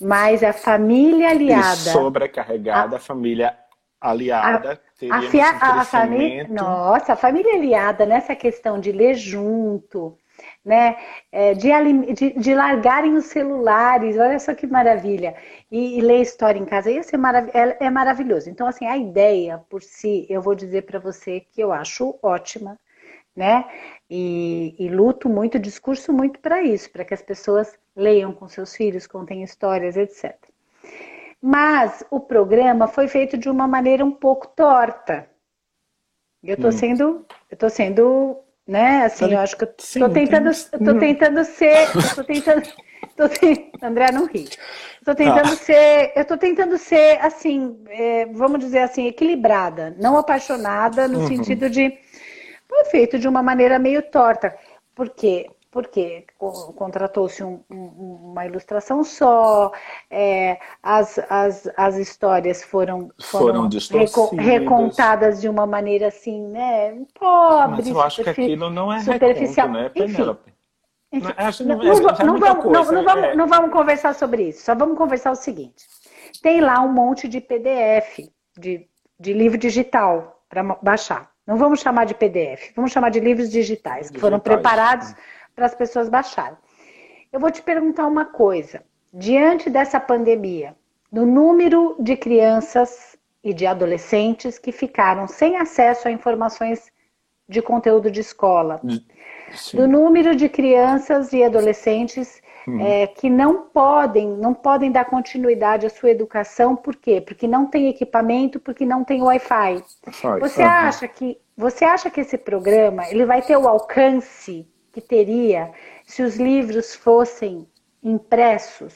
mas a família aliada. E sobrecarregada, a, a família aliada. A, a, a família, nossa, a família aliada nessa questão de ler junto, né? É, de, de, de, largarem os celulares, olha só que maravilha, e, e ler história em casa, ia ser marav é, é, maravilhoso. Então, assim, a ideia por si, eu vou dizer para você que eu acho ótima, né? E, e luto muito, discurso muito para isso, para que as pessoas leiam com seus filhos, contem histórias, etc. Mas o programa foi feito de uma maneira um pouco torta. Eu estou hum. sendo, eu tô sendo né? Assim, eu acho que eu Sim, tô tentando, tem... tô tentando ser, tô tentando, tô te... André não ri. Tô tentando ah. ser, eu tô tentando ser assim, é, vamos dizer assim, equilibrada, não apaixonada no uhum. sentido de foi feito de uma maneira meio torta, porque porque contratou-se um, um, uma ilustração só, é, as, as, as histórias foram, foram, foram recontadas de uma maneira assim, né, pobre. Mas eu acho que aquilo não é superficial, reconto, né, Penélope? Enfim, não, não, é não, vamos, coisa, não, vamos, é... não vamos conversar sobre isso, só vamos conversar o seguinte. Tem lá um monte de PDF, de, de livro digital, para baixar. Não vamos chamar de PDF, vamos chamar de livros digitais, que foram preparados para as pessoas baixarem. Eu vou te perguntar uma coisa. Diante dessa pandemia, do número de crianças e de adolescentes que ficaram sem acesso a informações de conteúdo de escola, Sim. do número de crianças e adolescentes hum. é, que não podem, não podem dar continuidade à sua educação, por quê? Porque não tem equipamento, porque não tem Wi-Fi. Você uhum. acha que você acha que esse programa ele vai ter o alcance que teria se os livros fossem impressos?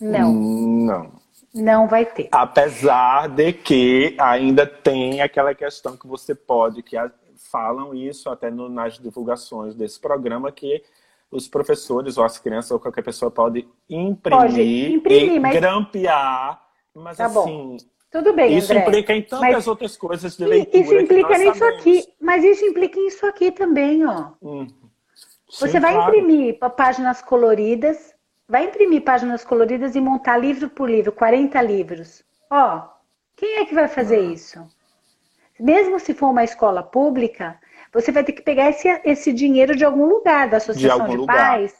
Não. Não. Não vai ter. Apesar de que ainda tem aquela questão que você pode, que falam isso até no, nas divulgações desse programa, que os professores ou as crianças ou qualquer pessoa pode imprimir, pode imprimir e mas... grampear, mas tá assim... Bom. Tudo bem, Isso André, implica em tantas mas... outras coisas de leitura. Isso implica nisso aqui, mas isso implica nisso aqui também, ó. Hum. Sim, Você vai claro. imprimir páginas coloridas, vai imprimir páginas coloridas e montar livro por livro, 40 livros. Ó, quem é que vai fazer ah. isso? Mesmo se for uma escola pública, você vai ter que pegar esse, esse dinheiro de algum lugar, da associação de, de pais.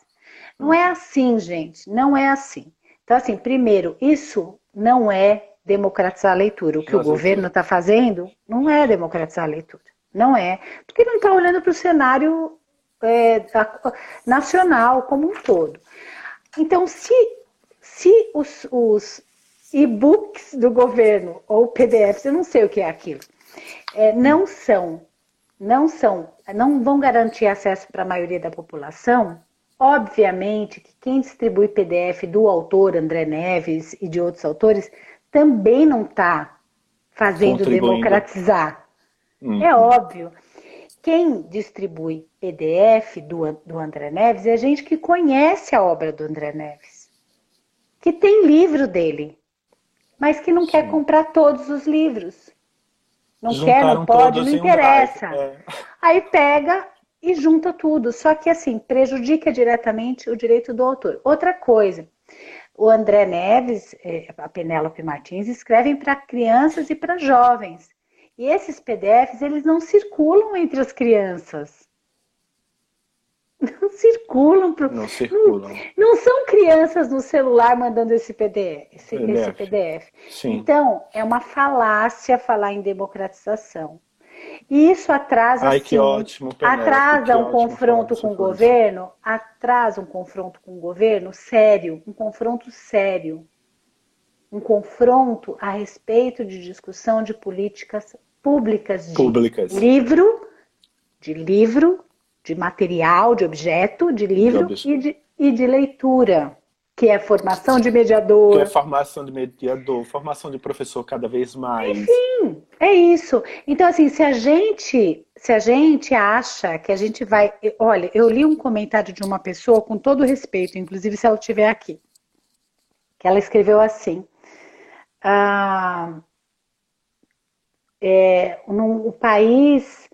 Não é assim, gente, não é assim. Então, assim, primeiro, isso não é democratizar a leitura. O que Nossa, o governo está fazendo não é democratizar a leitura. Não é. Porque não está olhando para o cenário é, nacional como um todo. Então, se, se os, os e-books do governo, ou PDFs, eu não sei o que é aquilo, é, não são, não são, não vão garantir acesso para a maioria da população, obviamente que quem distribui PDF do autor André Neves e de outros autores também não está fazendo democratizar. Uhum. É óbvio. Quem distribui PDF do, do André Neves é gente que conhece a obra do André Neves, que tem livro dele, mas que não Sim. quer comprar todos os livros. Não Juntaram quer, não pode, não interessa. Um é. Aí pega e junta tudo. Só que assim, prejudica diretamente o direito do autor. Outra coisa, o André Neves, é, a Penélope Martins, escrevem para crianças e para jovens. E esses PDFs, eles não circulam entre as crianças. Não circulam. Pro... Não circulam. Não, não, são crianças no celular mandando esse PDF. Esse PDF. Esse PDF. Então, é uma falácia falar em democratização. E isso atrasa, Ai, que ótimo, atrasa um ótimo, confronto com o governo, atrasa um confronto com o governo sério, um confronto sério um confronto a respeito de discussão de políticas públicas de públicas. livro, de livro, de material, de objeto, de livro de e, de, e de leitura, que é formação de mediador. Que é formação de mediador, formação de professor cada vez mais. Enfim, é isso. Então, assim, se a gente, se a gente acha que a gente vai. Olha, eu li um comentário de uma pessoa com todo respeito, inclusive se ela estiver aqui. Que ela escreveu assim ah, é, o país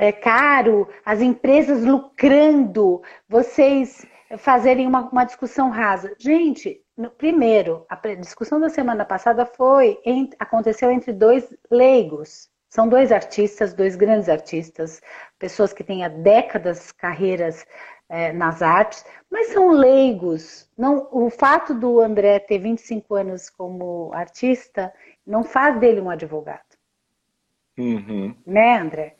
é caro, as empresas lucrando, vocês fazerem uma, uma discussão rasa. Gente, no, primeiro, a discussão da semana passada foi aconteceu entre dois leigos. São dois artistas, dois grandes artistas, pessoas que têm há décadas carreiras é, nas artes, mas são leigos. Não, o fato do André ter 25 anos como artista não faz dele um advogado. Uhum. Né, André?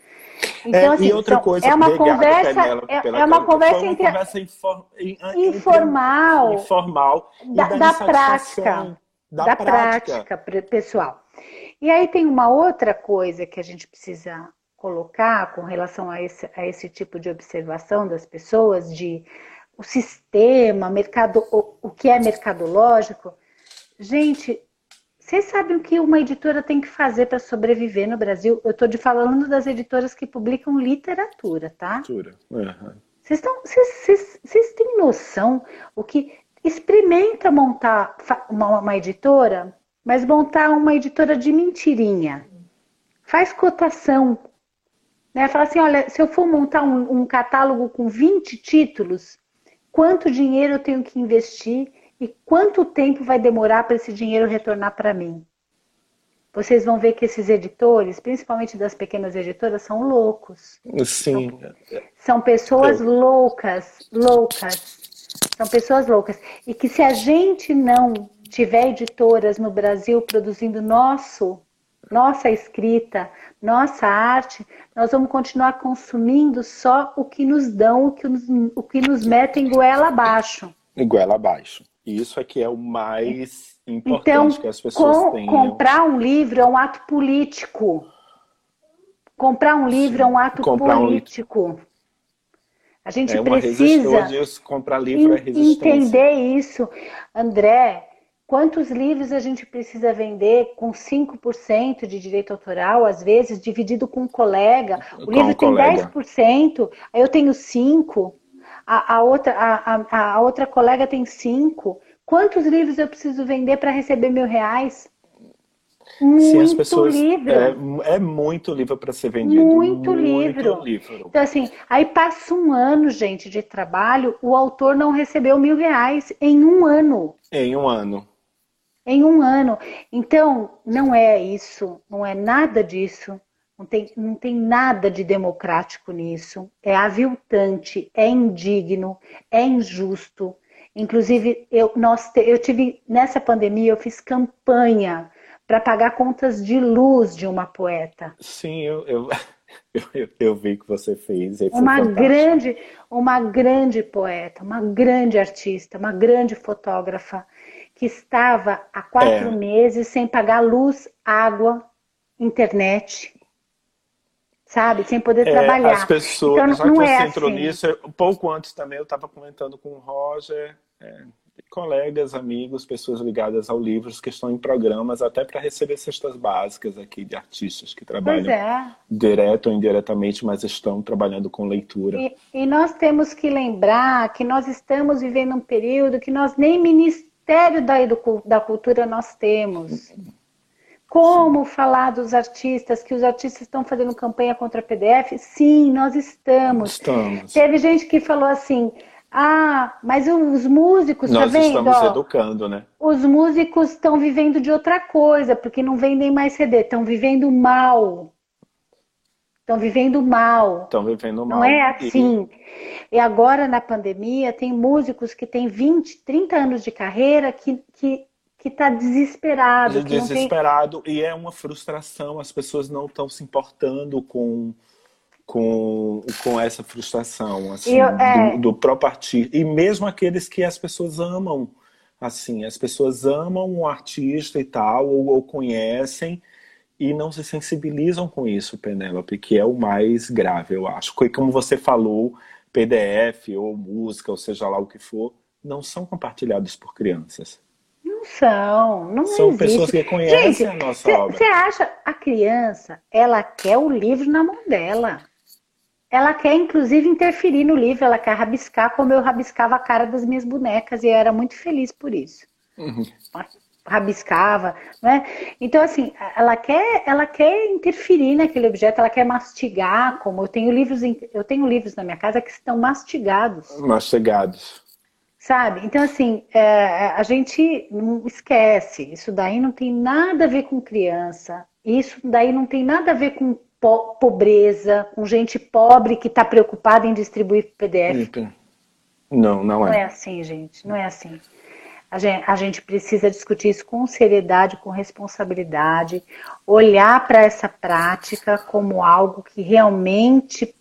Então, é, assim, e outra então, coisa, é uma conversa, é, é, uma conversa, entre, uma conversa infor, informal, informal da, da, da prática, da, da prática. prática pessoal. E aí tem uma outra coisa que a gente precisa colocar com relação a esse, a esse tipo de observação das pessoas, de o sistema, mercado, o, o que é mercadológico. Gente, vocês sabem o que uma editora tem que fazer para sobreviver no Brasil? Eu estou falando das editoras que publicam literatura, tá? Literatura. Vocês, vocês, vocês, vocês têm noção o que experimenta montar uma, uma editora, mas montar uma editora de mentirinha. Faz cotação. Né? Fala assim, olha, se eu for montar um, um catálogo com 20 títulos, quanto dinheiro eu tenho que investir e quanto tempo vai demorar para esse dinheiro retornar para mim? Vocês vão ver que esses editores, principalmente das pequenas editoras, são loucos. Sim. São, são pessoas loucas, loucas. São pessoas loucas. E que se a gente não tiver editoras no Brasil produzindo nosso, nossa escrita, nossa arte, nós vamos continuar consumindo só o que nos dão, o que nos, o que nos metem goela abaixo. Goela abaixo. Isso é que é o mais importante então, que as pessoas com, tenham. Comprar um livro é um ato político. Comprar um livro Sim. é um ato político. Um... A gente é precisa disso, comprar livro é entender isso. André, quantos livros a gente precisa vender com 5% de direito autoral, às vezes, dividido com um colega? O com livro um tem colega. 10%, aí eu tenho 5%, a, a, outra, a, a, outra colega tem 5%. Quantos livros eu preciso vender para receber mil reais? Muito pessoas, livro. É, é muito livro para ser vendido. Muito, muito livro. livro. Então, assim, aí passa um ano, gente, de trabalho, o autor não recebeu mil reais em um ano. Em um ano. Em um ano. Então, não é isso, não é nada disso. Não tem, não tem nada de democrático nisso. É aviltante, é indigno, é injusto. Inclusive, eu, nós, eu tive, nessa pandemia, eu fiz campanha para pagar contas de luz de uma poeta. Sim, eu, eu, eu, eu vi que você fez. Uma grande, uma grande poeta, uma grande artista, uma grande fotógrafa, que estava há quatro é. meses sem pagar luz, água, internet sabe? Sem poder é, trabalhar. As pessoas, então, não, não é entrou assim. nisso, um pouco antes também eu estava comentando com o Roger, é, colegas, amigos, pessoas ligadas ao livro, que estão em programas até para receber cestas básicas aqui de artistas que trabalham é. direto ou indiretamente, mas estão trabalhando com leitura. E, e nós temos que lembrar que nós estamos vivendo um período que nós nem Ministério da, da Cultura nós temos. Como falar dos artistas, que os artistas estão fazendo campanha contra a PDF? Sim, nós estamos. Estamos. Teve gente que falou assim: ah, mas os músicos, tá Nós tá vendo? estamos educando, né? Os músicos estão vivendo de outra coisa, porque não vendem mais CD, estão vivendo mal. Estão vivendo mal. Estão vivendo mal. Não é assim. E... e agora, na pandemia, tem músicos que têm 20, 30 anos de carreira que, que que está desesperado. Que desesperado tem... e é uma frustração. As pessoas não estão se importando com, com, com essa frustração assim, Eu, é... do, do próprio artista. E mesmo aqueles que as pessoas amam. Assim, as pessoas amam um artista e tal, ou, ou conhecem, e não se sensibilizam com isso, Penélope, que é o mais grave, eu acho. Como você falou, PDF ou música, ou seja lá o que for, não são compartilhados por crianças. Não são, não São existe. pessoas que conhecem Gente, a nossa cê, obra. Você acha, a criança, ela quer o livro na mão dela. Ela quer, inclusive, interferir no livro, ela quer rabiscar como eu rabiscava a cara das minhas bonecas e eu era muito feliz por isso. Uhum. Rabiscava, né? Então, assim, ela quer, ela quer interferir naquele objeto, ela quer mastigar, como eu tenho livros, eu tenho livros na minha casa que estão mastigados. Mastigados. Sabe? Então, assim, é, a gente não esquece. Isso daí não tem nada a ver com criança. Isso daí não tem nada a ver com po pobreza, com gente pobre que está preocupada em distribuir PDF. Não, não é. Não é assim, gente. Não é assim. A gente, a gente precisa discutir isso com seriedade, com responsabilidade, olhar para essa prática como algo que realmente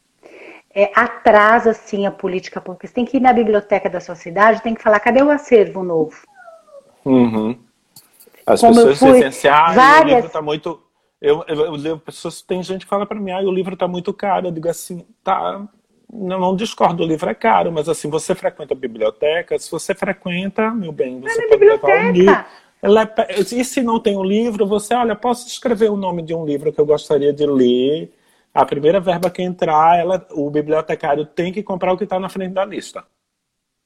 é, atrasa sim a política pública. Você tem que ir na biblioteca da sua cidade, tem que falar, cadê o acervo novo? Uhum. As Como pessoas dizem assim, ah, várias... o livro está muito. Eu, eu, eu, pessoas, tem gente que fala para mim, ah, o livro está muito caro. Eu digo assim, tá. Não, não discordo, o livro é caro, mas assim, você frequenta a biblioteca, se você frequenta, meu bem, você pode levar um livro. É, e se não tem um livro, você, olha, posso escrever o nome de um livro que eu gostaria de ler a primeira verba que entrar, ela, o bibliotecário tem que comprar o que está na frente da lista.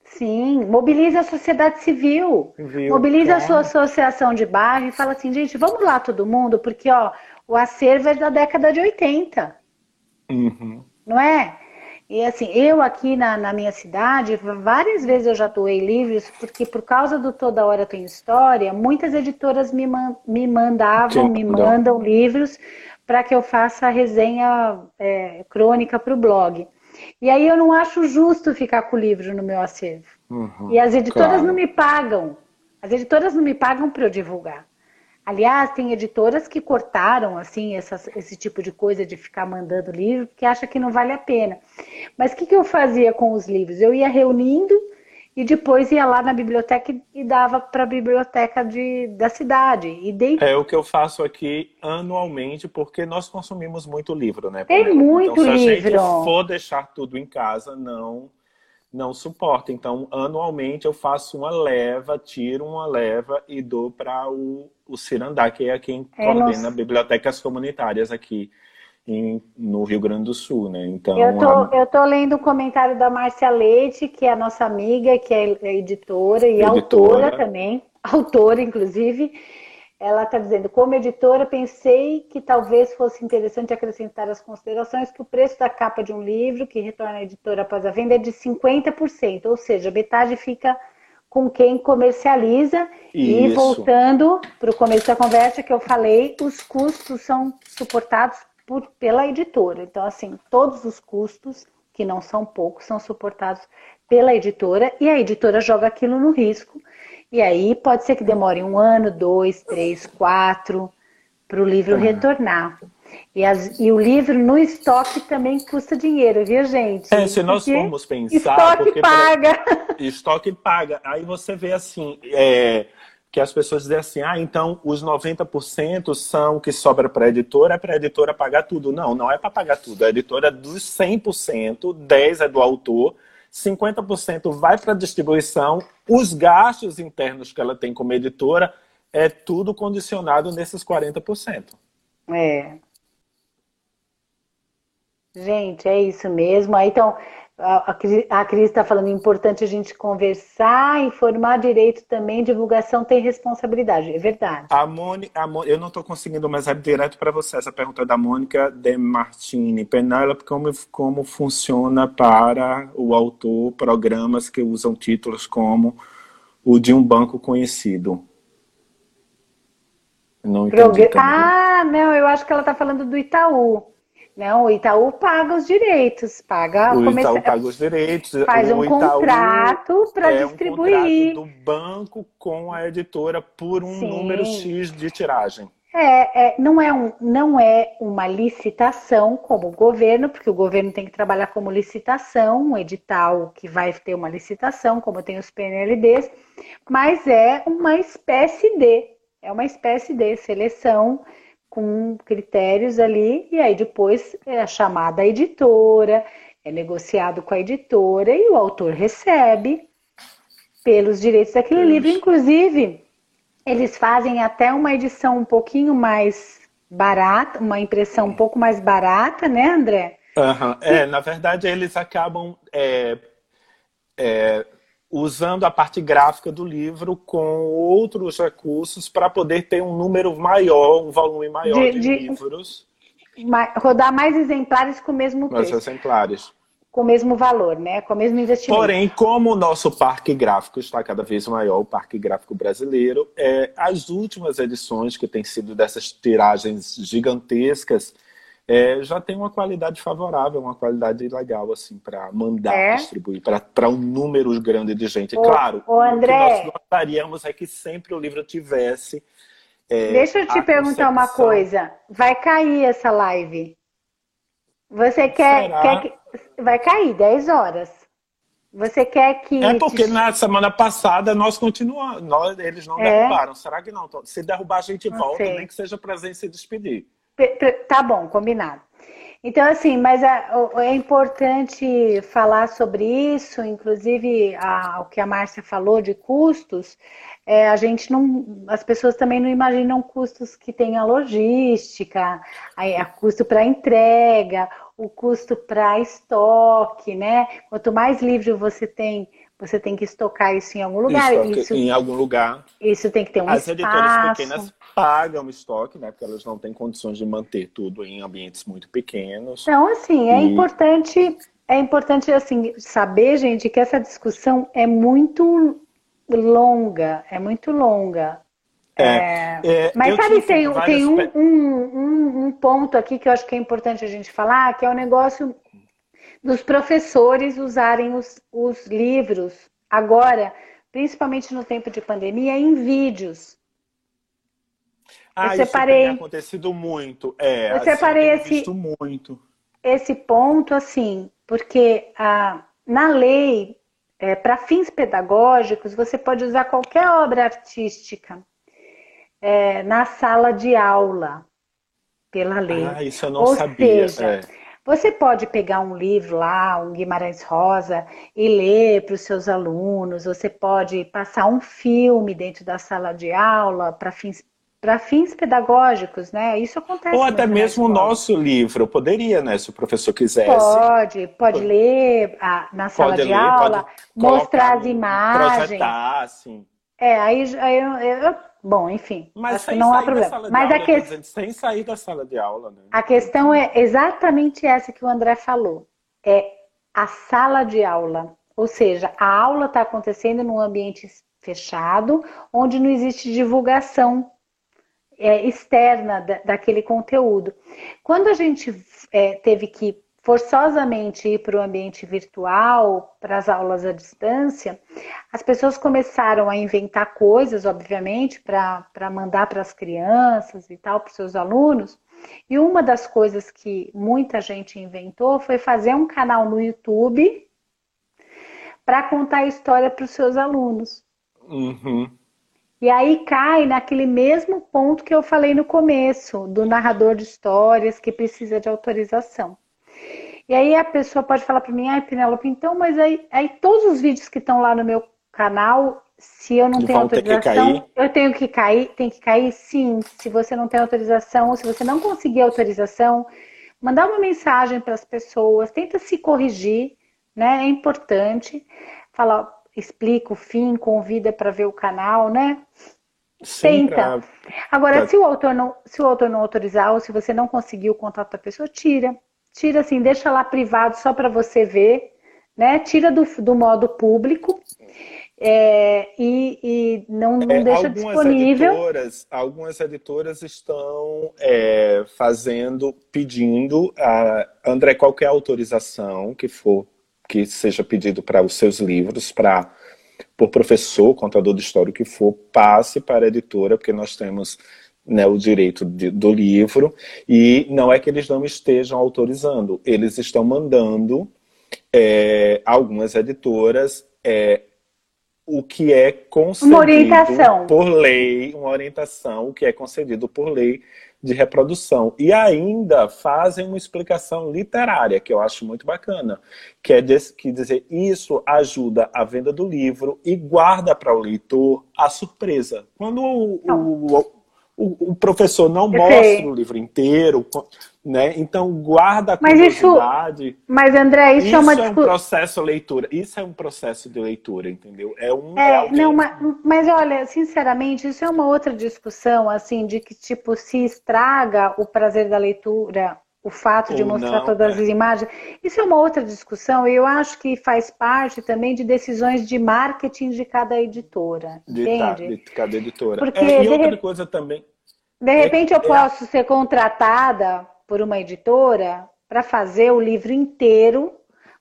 Sim, mobiliza a sociedade civil, Viu? mobiliza a sua associação de bairro e fala assim, gente, vamos lá todo mundo, porque ó, o acervo é da década de 80. Uhum. Não é? E assim, eu aqui na, na, minha cidade, várias vezes eu já doei livros, porque por causa do Toda Hora Tem História, muitas editoras me, man, me mandavam, me mandam livros para que eu faça a resenha é, crônica para o blog. E aí eu não acho justo ficar com o livro no meu acervo. Uhum, e as editoras claro. não me pagam. As editoras não me pagam para eu divulgar. Aliás, tem editoras que cortaram assim essas, esse tipo de coisa de ficar mandando livro, porque acha que não vale a pena. Mas o que, que eu fazia com os livros? Eu ia reunindo e depois ia lá na biblioteca e dava para a biblioteca de, da cidade. E dei... É o que eu faço aqui anualmente, porque nós consumimos muito livro, né? Tem então, muito então, se livro. Se a gente for deixar tudo em casa, não não suporta. Então, anualmente eu faço uma leva, tiro uma leva e dou para o, o Cirandá, que é quem é, coordena bibliotecas comunitárias aqui em, no Rio Grande do Sul, né? Então, eu tô, a... eu tô lendo o comentário da Márcia Leite, que é a nossa amiga, que é editora e editora. autora também, autora, inclusive. Ela está dizendo, como editora, pensei que talvez fosse interessante acrescentar as considerações que o preço da capa de um livro que retorna à editora após a venda é de 50%, ou seja, metade fica com quem comercializa. Isso. E voltando para o começo da conversa que eu falei, os custos são suportados por, pela editora. Então, assim, todos os custos, que não são poucos, são suportados pela editora e a editora joga aquilo no risco. E aí pode ser que demore um ano, dois, três, quatro para o livro retornar. E, as, e, o livro no estoque também custa dinheiro, viu, gente? É, se nós formos pensar. Estoque paga. Pra... Estoque paga. Aí você vê assim. É que as pessoas dizem assim, ah, então os 90% são que sobra para a editora, é para a editora pagar tudo. Não, não é para pagar tudo. A editora dos 100%, 10% é do autor, 50% vai para a distribuição, os gastos internos que ela tem como editora, é tudo condicionado nesses 40%. É. Gente, é isso mesmo. Então, a, a Cris está falando, é importante a gente conversar, informar direito também, divulgação tem responsabilidade, é verdade. A Mônica, a Mônica eu não estou conseguindo, mas é direto para você, essa pergunta é da Mônica de Martini. Penélope, como, como funciona para o autor programas que usam títulos como o de um banco conhecido? Não entendi Ah, não, eu acho que ela está falando do Itaú. Não, o Itaú paga os direitos, paga o Itaú paga os direitos, faz um contrato para é distribuir. Um contrato do banco com a editora por um Sim. número X de tiragem. É, é, não, é um, não é uma licitação como o governo, porque o governo tem que trabalhar como licitação, um edital que vai ter uma licitação, como tem os PNLDs, mas é uma espécie de, é uma espécie de seleção com critérios ali, e aí depois é chamada a editora, é negociado com a editora e o autor recebe pelos direitos daquele livro. Inclusive, eles fazem até uma edição um pouquinho mais barata, uma impressão um pouco mais barata, né, André? Uhum. É, na verdade, eles acabam é, é, usando a parte gráfica do livro com outros recursos para poder ter um número maior, um volume maior de, de, de livros. Rodar mais exemplares com o mesmo preço. Mais exemplares. Com o mesmo valor, né? Com o mesmo investimento. Porém, como o nosso parque gráfico está cada vez maior, o parque gráfico brasileiro, é, as últimas edições que têm sido dessas tiragens gigantescas, é, já tem uma qualidade favorável, uma qualidade legal, assim, para mandar é? distribuir, para um número grande de gente. Ô, claro, ô, André, o que nós gostaríamos é que sempre o livro tivesse. É, Deixa eu te perguntar uma coisa. Vai cair essa live? Você quer, quer que. Vai cair 10 horas. Você quer que. É porque na semana passada nós continuamos. Nós, eles não é? derrubaram. Será que não? Se derrubar, a gente não volta, sei. nem que seja presente se despedir. Tá bom, combinado. Então, assim, mas é, é, importante falar sobre isso, inclusive a, o que a Márcia falou de custos, é, a gente não, as pessoas também não imaginam custos que tem a logística, a, a custo para entrega, o custo para estoque, né? Quanto mais livro você tem, você tem que estocar isso em algum lugar. Estoque isso, em algum lugar. Isso tem que ter um As espaço. editoras pequenas pagam estoque, né? Porque elas não têm condições de manter tudo em ambientes muito pequenos. Então, assim, é E- importante, é importante assim saber, gente, que essa discussão é muito longa, é muito longa. É, é, Mas eu sabe, tem, tem um, um, um, um ponto aqui que eu acho que é importante a gente falar, que é o negócio dos professores usarem os, os livros agora, principalmente no tempo de pandemia, em vídeos. Ah, eu isso separei- tem acontecido muito. É, Eu assim, separei tenho esse- muito. esse ponto, assim, porque ah, na lei, para fins pedagógicos, você pode usar qualquer obra artística é, na sala de aula, pela lei. Ah, isso eu não Ou sabia. seja, é. Você pode pegar um livro lá, um Guimarães Rosa, e ler para os seus alunos. Você pode passar um filme dentro da sala de aula para fins, para fins pedagógicos, né? Isso acontece. Ou até mesmo o nosso livro, poderia, né? Se o professor quisesse. Pode, pode ler a- na sala Pode de ler, aula, pode mostrar colocar as imagens. Projetar, assim. É, aí, aí eu, eu- bom, enfim, Mas acho que não há problema. Mas aula, a, que- dizendo, sem sair da sala de aula, né? a questão é exatamente essa que o André falou. É a sala de aula. Ou seja, a aula está acontecendo num ambiente fechado, onde não existe divulgação é, externa da- daquele conteúdo. Quando a gente é, teve que forçosamente ir para o ambiente virtual, para as aulas à distância, as pessoas começaram a inventar coisas, obviamente, para mandar para as crianças e tal, para os seus alunos. E uma das coisas que muita gente inventou foi fazer um canal no YouTube para contar a história para os seus alunos. Uhum. E aí cai naquele mesmo ponto que eu falei no começo, do narrador de histórias que precisa de autorização. E aí a pessoa pode falar para mim, ai, Penelope, então, mas aí, aí todos os vídeos que estão lá no meu canal, se eu não tenho autorização, eu tenho que cair, tem que cair sim, se você não tem autorização, ou se você não conseguir autorização, mandar uma mensagem para as pessoas, tenta se corrigir, né? É importante. Fala, explica o fim, convida para ver o canal, né? Sim, Tenta. pra- Agora, Pra- se o autor não, se o autor não autorizar ou se você não conseguir o contato da pessoa, tira. Tira assim, deixa lá privado só para você ver, né? Tira do, do modo público é, e, e não, não É, deixa algumas disponível. editoras, algumas editoras estão é, fazendo, pedindo a André qualquer autorização que for que seja pedido para os seus livros, para por professor, contador de história o que for, passe para a editora, porque nós temos né, o direito de- do livro. E não é que eles não estejam autorizando, eles estão mandando é, algumas editoras é, o que é concedido por lei, uma orientação, o que é concedido por lei de reprodução. E ainda fazem uma explicação literária, que eu acho muito bacana, que é que dizer isso ajuda a venda do livro e guarda para o leitor a surpresa. Quando o, o, o, o professor não Eu mostra sei. o livro inteiro, né? Então guarda a Mas isso- curiosidade. Mas, André, isso, Isso, é uma é um processo leitura. Isso é um processo de leitura, entendeu? É um é É, não, mas, mas olha, sinceramente, isso é uma outra discussão, assim, de que, tipo, se estraga o prazer da leitura, o fato de Ou mostrar não, todas é. as imagens. Isso é uma outra discussão e eu acho que faz parte também de decisões de marketing de cada editora, de, tá, entende? de cada editora. Porque, É, de e outra re- coisa também. De repente eu é- posso ser contratada por uma editora para fazer o livro inteiro,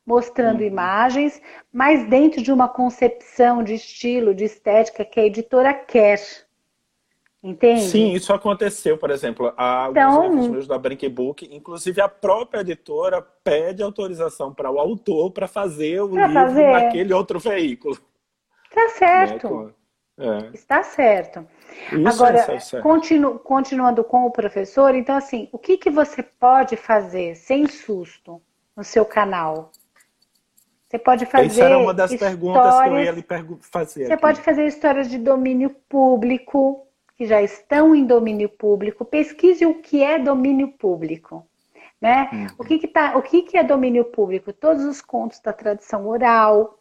mostrando Uhum. imagens, mas dentro de uma concepção de estilo, de estética que a editora quer. Entende? Sim, isso aconteceu, por exemplo, há alguns Então- livros meus da Brinkbook, inclusive a própria editora pede autorização para o autor para fazer o Pra livro fazer. naquele outro veículo. Tá né, certo. É. Está certo. Isso Agora, é certo. Continu, continuando com o professor, então assim, o que, que você pode fazer sem susto no seu canal? Você pode fazer. Essa era uma das perguntas que eu ia lhe fazer. Você aqui. pode fazer histórias de domínio público, que já estão em domínio público. Pesquise o que é domínio público. Né? Uhum. O, que, que, tá, o que, que é domínio público? Todos os contos da tradição oral,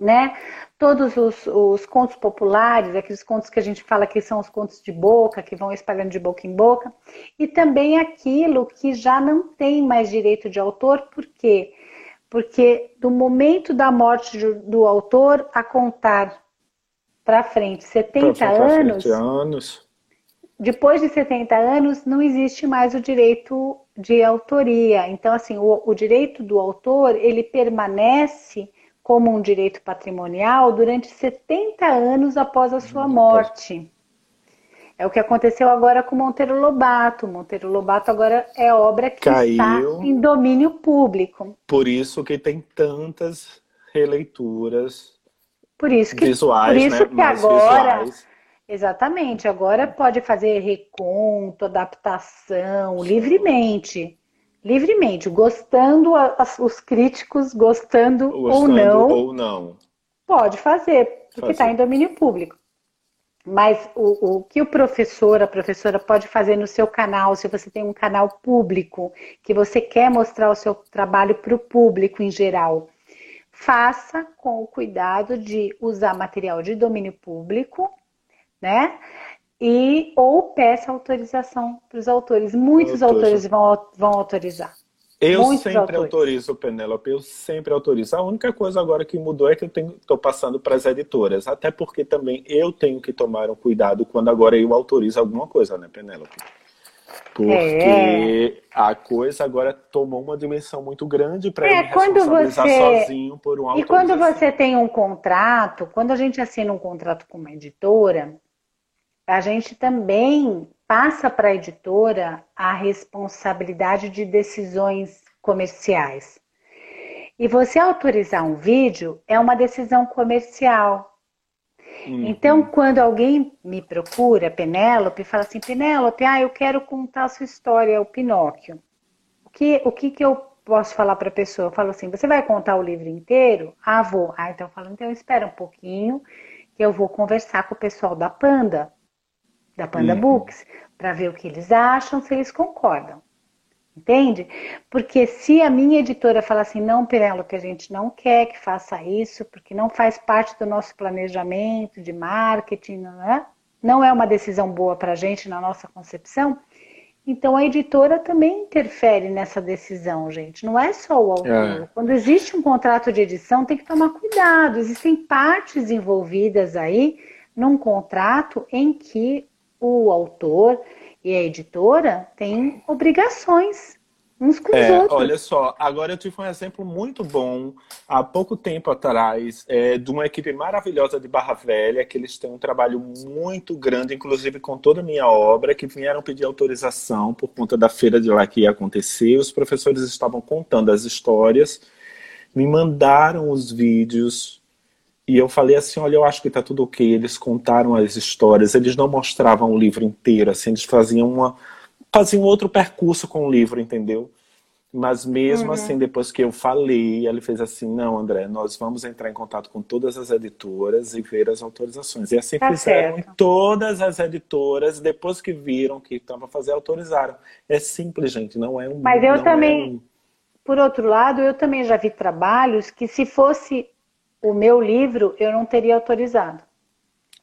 né? Todos os, os, contos populares, aqueles contos que a gente fala que são os contos de boca, que vão espalhando de boca em boca, e também aquilo que já não tem mais direito de autor, por quê? Porque do momento da morte do autor a contar para frente 70 pra anos, anos, depois de 70 anos não existe mais o direito de autoria. Então, assim, o, o direito do autor ele permanece como um direito patrimonial durante 70 anos após a sua morte. É o que aconteceu agora com Monteiro Lobato. Monteiro Lobato agora é obra que Caiu. está em domínio público. Por isso que tem tantas releituras por isso que, visuais, por isso né? que agora, visuais. exatamente, agora pode fazer reconto, adaptação livremente, livremente, gostando os críticos gostando, gostando ou não, ou não, pode fazer, porque está em domínio público. Mas o, o, que o professor, a professora pode fazer no seu canal, se você tem um canal público, que você quer mostrar o seu trabalho para o público em geral, faça com o cuidado de usar material de domínio público, né? E ou peça autorização para os autores. Muitos autores vão, vão autorizar. Eu Muitos sempre autores. autorizo, Penélope, eu sempre autorizo. A única coisa agora que mudou é que eu estou passando para as editoras, até porque também eu tenho que tomar um cuidado quando agora eu autorizo alguma coisa, né, Penélope? Porque é. a coisa agora tomou uma dimensão muito grande para é, ele responsabilizar você... sozinho por um. E quando você tem um contrato, quando a gente assina um contrato com uma editora, a gente também passa para a editora a responsabilidade de decisões comerciais. E você autorizar um vídeo é uma decisão comercial. Uhum. Então, quando alguém me procura, Penélope, fala assim, Penélope, ah, eu quero contar a sua história, o Pinóquio. O que, o que, que eu posso falar para a pessoa? Eu falo assim, você vai contar o livro inteiro? Ah, vou. Ah, então eu falo, então espera um pouquinho, que eu vou conversar com o pessoal da Panda, da Panda uhum. Books, para ver o que eles acham, se eles concordam. Entende? Porque se a minha editora falar assim, não, Penélope, a gente não quer que faça isso, porque não faz parte do nosso planejamento de marketing, não é, não é uma decisão boa para a gente na nossa concepção, então a editora também interfere nessa decisão, gente. Não é só o autor. É. Quando existe um contrato de edição, tem que tomar cuidado. Existem partes envolvidas aí num contrato em que o autor e a editora têm obrigações uns com é, os outros. Olha só, agora eu tive um exemplo muito bom há pouco tempo atrás é, de uma equipe maravilhosa de Barra Velha, que eles têm um trabalho muito grande, inclusive com toda a minha obra, que vieram pedir autorização por conta da feira de lá que ia acontecer. Os professores estavam contando as histórias, me mandaram os vídeos e eu falei assim, olha, eu acho que está tudo ok. Eles contaram as histórias, eles não mostravam o livro inteiro, assim, eles faziam uma faziam outro percurso com o livro, entendeu? Mas mesmo uhum. assim, depois que eu falei, ele fez assim, não, André, nós vamos entrar em contato com todas as editoras e ver as autorizações. E assim tá fizeram certo. todas as editoras, depois que viram que estava fazer, autorizaram. É simples, gente, não é um... Mas eu é também, é um... por outro lado, eu também já vi trabalhos que se fosse o meu livro, eu não teria autorizado.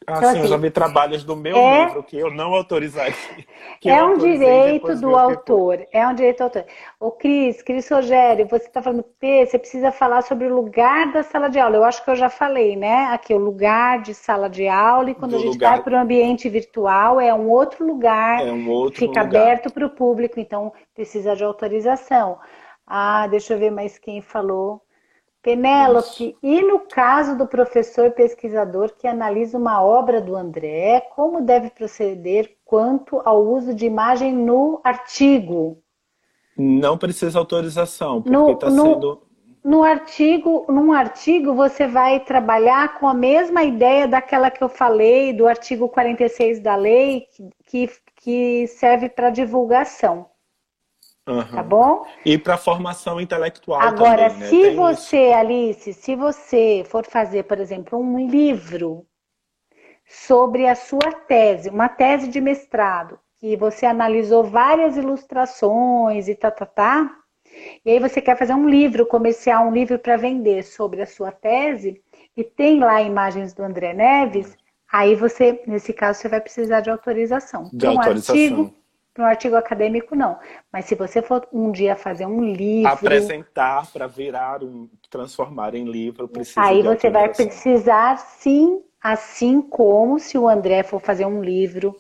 Ah, então, sim, assim, eu já vi trabalhos do meu é, livro que eu não autorizaria. é um direito do autor. É um direito do autor. O Cris, Cris Rogério, você está falando, P, você precisa falar sobre o lugar da sala de aula. Eu acho que eu já falei, né? Aqui, o lugar de sala de aula, e quando do a gente lugar... vai para o ambiente virtual, é um outro lugar. É um outro Fica lugar. aberto para o público, então precisa de autorização. Ah, deixa eu ver mais quem falou. Penélope, e no caso do professor pesquisador que analisa uma obra do André, como deve proceder quanto ao uso de imagem no artigo? Não precisa autorização, porque está sendo. no artigo, num artigo você vai trabalhar com a mesma ideia daquela que eu falei, do artigo 46 da lei, que, que serve para divulgação. Uhum. Tá bom? E para formação intelectual Agora, também, né? se Tem você, isso. Alice, se você for fazer, por exemplo, um livro sobre a sua tese, uma tese de mestrado, que você analisou várias ilustrações e tá, tá, tá, e aí você quer fazer um livro comercial, um livro para vender sobre a sua tese, e tem lá imagens do André Neves, aí você, nesse caso, você vai precisar de autorização. De um autorização. Artigo, para um artigo acadêmico, não. Mas se você for um dia fazer um livro. Apresentar para virar um. transformar em livro, precisa. Aí você vai precisar, sim, assim como se o André for fazer um livro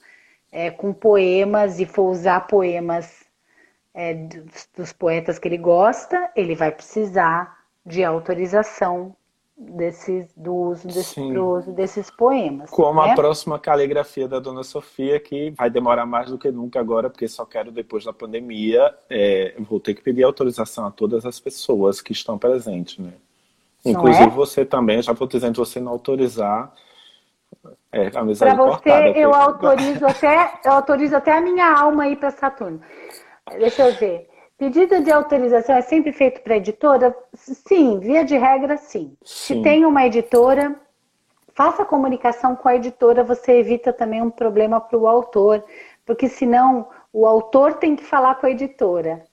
é, com poemas e for usar poemas é, dos, dos poetas que ele gosta, ele vai precisar de autorização desses, do uso, desse, uso desses poemas. Como né? a próxima caligrafia da Dona Sofia, que vai demorar mais do que nunca agora, porque só quero depois da pandemia, é, vou ter que pedir autorização a todas as pessoas que estão presentes, né? Inclusive é? você também, já vou dizendo, você não autorizar, é, Para você, cortada, eu autorizo até, eu autorizo até a minha alma aí para Saturno. Deixa eu ver. Pedido de autorização é sempre feito para editora? Sim, via de regra, sim. sim. Se tem uma editora, faça comunicação com a editora, você evita também um problema para o autor, porque senão o autor tem que falar com a editora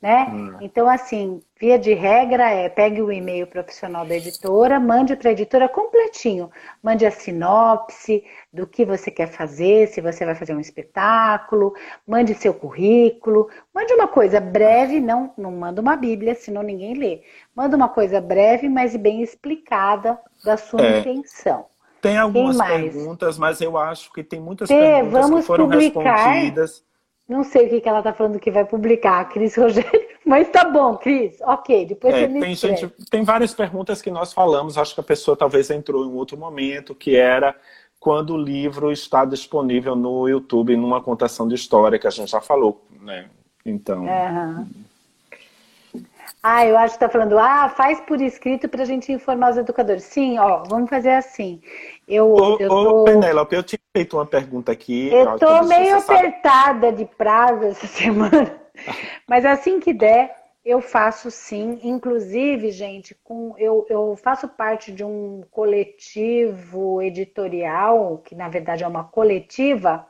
né? Hum. Então, assim, via de regra é pegue o e-mail profissional da editora, mande para a editora completinho. Mande a sinopse do que você quer fazer, se você vai fazer um espetáculo, mande seu currículo, mande uma coisa breve, não, não manda uma bíblia, senão ninguém lê. Manda uma coisa breve, mas bem explicada da sua é. intenção. Tem algumas perguntas, mas eu acho que tem muitas Tê, perguntas que foram publicar... respondidas não sei o que, que ela está falando que vai publicar, Cris Rogério. Mas tá bom, Cris. Ok, depois é, você me tem, gente, tem várias perguntas que nós falamos, acho que a pessoa talvez entrou em outro momento, que era quando o livro está disponível no YouTube, numa contação de história, que a gente já falou, né? Então. Uhum. Ah, eu acho que está falando, ah, faz por escrito para a gente informar os educadores. Sim, ó, vamos fazer assim. Eu, ô, eu tô... Penélope, eu tinha feito uma pergunta aqui. Eu tô meio apertada sabe. de prazo essa semana, mas assim que der, eu faço sim. Inclusive, gente, com, eu, eu faço parte de um coletivo editorial, que na verdade é uma coletiva,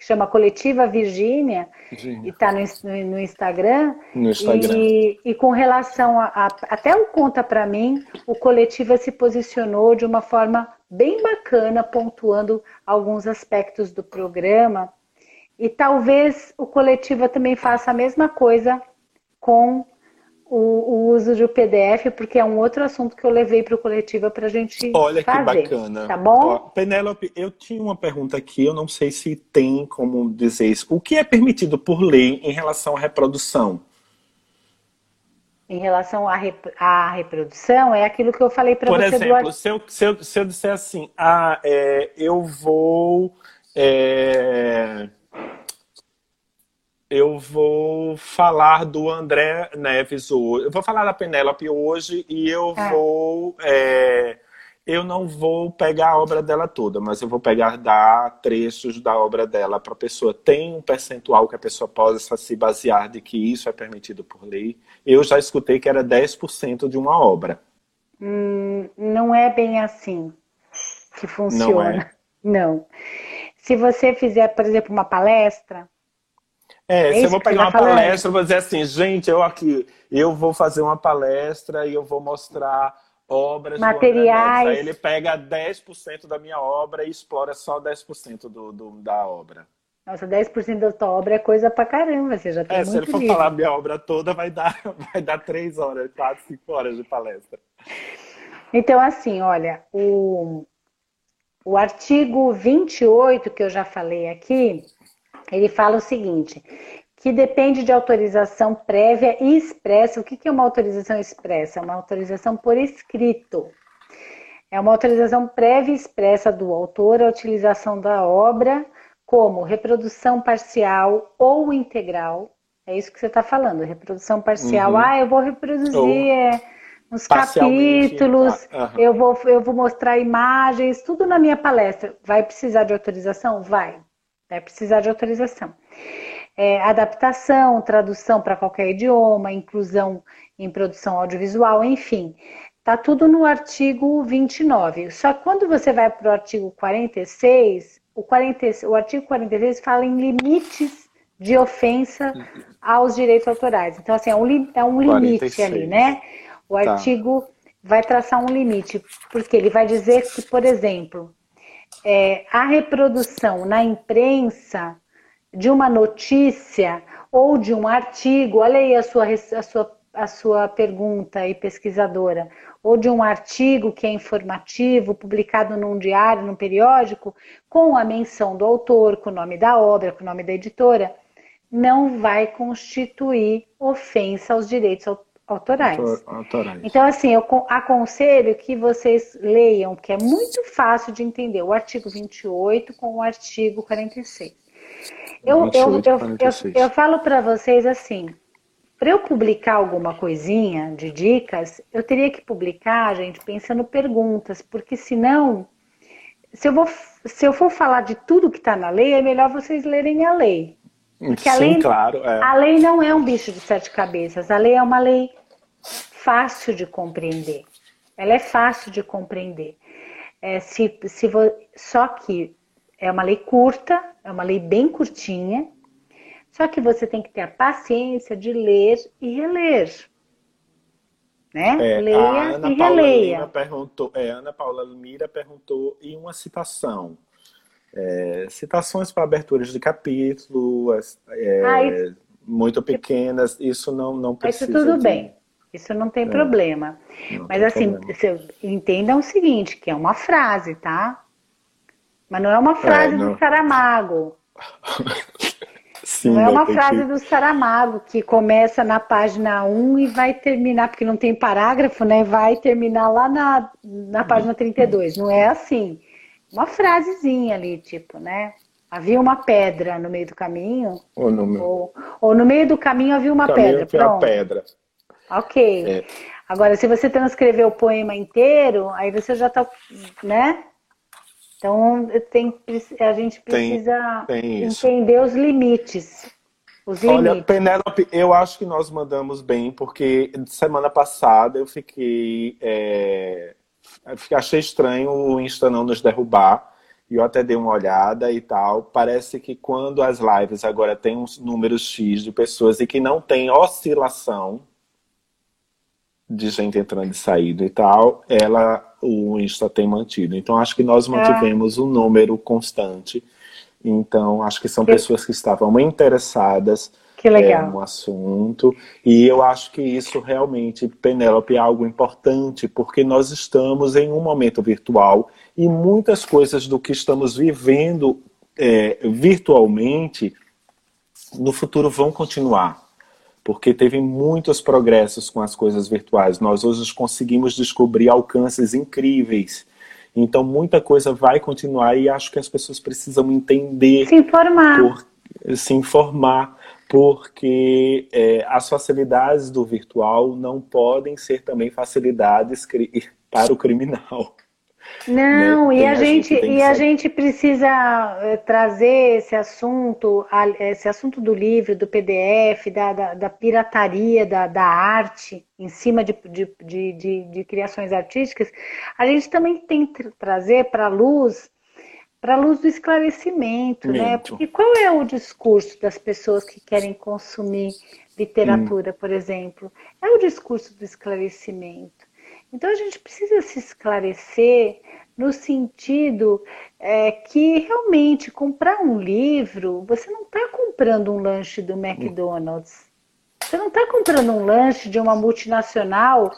que chama Coletiva Virgínia, e está no, no, Instagram. No Instagram. E, e com relação a, a até o Conta para mim, o Coletiva se posicionou de uma forma bem bacana, pontuando alguns aspectos do programa. E talvez o Coletiva também faça a mesma coisa com o, o, uso do PDF, porque é um outro assunto que eu levei para o Coletiva para a gente Olha fazer. que bacana. Tá bom? Penélope, eu tinha uma pergunta aqui, eu não sei se tem como dizer isso. O que é permitido por lei em relação à reprodução? Em relação à, rep à reprodução, é aquilo que eu falei para você. Por exemplo, do... se, eu, se, eu, se eu disser assim, ah, é, eu vou... É eu vou falar do André Neves hoje. Eu vou falar da Penélope hoje e eu é. vou. É, eu não vou pegar a obra dela toda, mas eu vou pegar dar trechos da obra dela para a pessoa. Tem um percentual que a pessoa possa se basear de que isso é permitido por lei. Eu já escutei que era 10% de uma obra. Hum, não é bem assim que funciona. Não, é? não. Se você fizer, por exemplo, uma palestra, é, é se eu vou pegar uma palestra, eu vou dizer assim, gente, eu aqui, eu vou fazer uma palestra e eu vou mostrar obras materiais. Aí ele pega 10% da minha obra e explora só 10% do, do, da obra. Nossa, 10% da tua obra é coisa pra caramba, você já tem é, muito se ele for livro. falar minha obra toda, vai dar, vai dar 3 horas, 4, 5 horas de palestra. Então, assim, olha, o, o artigo 28, que eu já falei aqui, ele fala o seguinte, que depende de autorização prévia e expressa. O que é uma autorização expressa? É uma autorização por escrito. É uma autorização prévia e expressa do autor à utilização da obra como reprodução parcial ou integral. É isso que você está falando, reprodução parcial. Uhum. Ah, eu vou reproduzir é, uns capítulos, uhum. eu, vou, eu vou mostrar imagens, tudo na minha palestra. Vai precisar de autorização? Vai. Vai precisar de autorização. É, adaptação, tradução para qualquer idioma, inclusão em produção audiovisual, enfim. Tá tudo no artigo 29. Só que quando você vai para o artigo 46, o, 40, o artigo 46 fala em limites de ofensa aos direitos autorais. Então, assim, é um, é um limite 46. ali, né? O tá. artigo vai traçar um limite, porque ele vai dizer que, por exemplo, é, a reprodução na imprensa de uma notícia ou de um artigo, olha aí a sua, a sua, a sua pergunta aí, pesquisadora, ou de um artigo que é informativo, publicado num diário, num periódico, com a menção do autor, com o nome da obra, com o nome da editora, não vai constituir ofensa aos direitos autorais. autorais. Então, assim, eu aconselho que vocês leiam, que é muito fácil de entender, o artigo 28 com o artigo 46. Eu, 28, eu, eu, 46. eu, eu falo para vocês assim, para eu publicar alguma coisinha de dicas, eu teria que publicar, gente, pensando perguntas, porque senão, se eu, vou, se eu for falar de tudo que está na lei, é melhor vocês lerem a lei. Porque Sim, a lei, claro. É. A lei não é um bicho de sete cabeças, a lei é uma lei fácil de compreender. Ela é fácil de compreender. É, se, se vo... Só que é uma lei curta, é uma lei bem curtinha, só que você tem que ter a paciência de ler e reler. Né? É, Leia Ana e Paula releia. Lima perguntou, é, Ana Paula Mira perguntou em uma citação. É, citações para aberturas de capítulo, é, ah, isso... muito pequenas, isso não, não precisa. Isso tudo de... bem. Isso não tem é. problema. Não Mas assim, problema. entendam o seguinte, que é uma frase, tá? Mas não é uma frase é, do Saramago. Sim, não é uma frase que... do Saramago que começa na página 1 e vai terminar, porque não tem parágrafo, né? Vai terminar lá na, na página 32. Não é assim. Uma frasezinha ali, tipo, né? Havia uma pedra no meio do caminho. Ou no, ou, ou no meio do caminho havia uma caminho pedra. Uma pedra. Ok. É. Agora, se você transcrever o poema inteiro, aí você já está, né? Então, tem, a gente precisa tem, tem entender os limites. Os Olha, limites. Penélope, eu acho que nós mandamos bem, porque semana passada eu fiquei. É, achei estranho o Insta não nos derrubar. E eu até dei uma olhada e tal. Parece que quando as lives agora têm um número X de pessoas e que não tem oscilação, de gente entrando e saindo e tal, ela o Insta tem mantido. Então acho que nós mantivemos é. um número constante. Então acho que são que... pessoas que estavam interessadas é, no assunto. E eu acho que isso realmente, Penélope, é algo importante, porque nós estamos em um momento virtual e muitas coisas do que estamos vivendo é, virtualmente no futuro vão continuar porque teve muitos progressos com as coisas virtuais. Nós hoje conseguimos descobrir alcances incríveis. Então, muita coisa vai continuar e acho que as pessoas precisam entender. Se informar. Por, se informar, porque é, as facilidades do virtual não podem ser também facilidades para o criminal. Não, né? e, a gente, e a gente precisa eh, trazer esse assunto, esse assunto do livro, do PDF, da, da, da pirataria da, da arte em cima de, de, de, de, criações artísticas, a gente também tem que trazer para a luz, para a luz do esclarecimento, Muito. né? Porque qual é o discurso das pessoas que querem consumir literatura, hum. por exemplo? É o discurso do esclarecimento. Então a gente precisa se esclarecer no sentido é, que realmente comprar um livro, você não está comprando um lanche do McDonald's. Você não está comprando um lanche de uma multinacional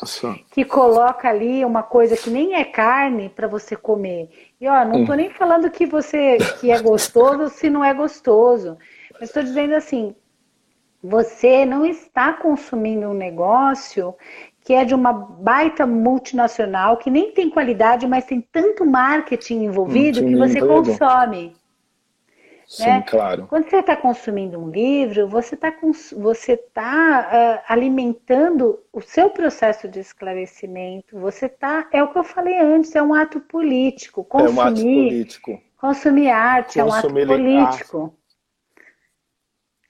que coloca ali uma coisa que nem é carne para você comer. E ó, não estou hum. nem falando que você que é gostoso se não é gostoso. Mas estou dizendo assim, você não está consumindo um negócio que é de uma baita multinacional que nem tem qualidade, mas tem tanto marketing envolvido que você consome. Sim, né? claro. Quando você está consumindo um livro, você está você tá, uh, alimentando o seu processo de esclarecimento. Você está, é o que eu falei antes, é um ato político. Consumir, é um ato político. Consumir arte consumir é um ato político.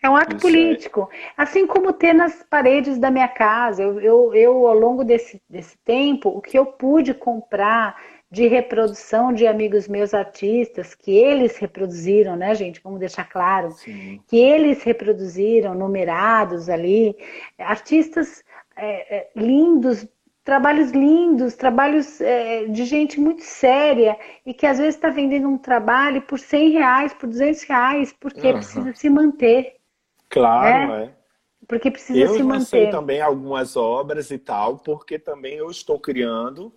É um ato Isso político. É. Assim como ter nas paredes da minha casa. Eu, eu, eu, ao longo desse, desse tempo, o que eu pude comprar de reprodução de amigos meus artistas, que eles reproduziram, né, gente? Vamos deixar claro. Sim. Que eles reproduziram, numerados ali. Artistas é, é, lindos, trabalhos lindos, trabalhos é, de gente muito séria e que às vezes está vendendo um trabalho por 100 reais, por 200 reais, porque uhum. precisa se manter. Claro, né? é. Porque precisa eu se manter. Eu também algumas obras e tal, porque também eu estou criando.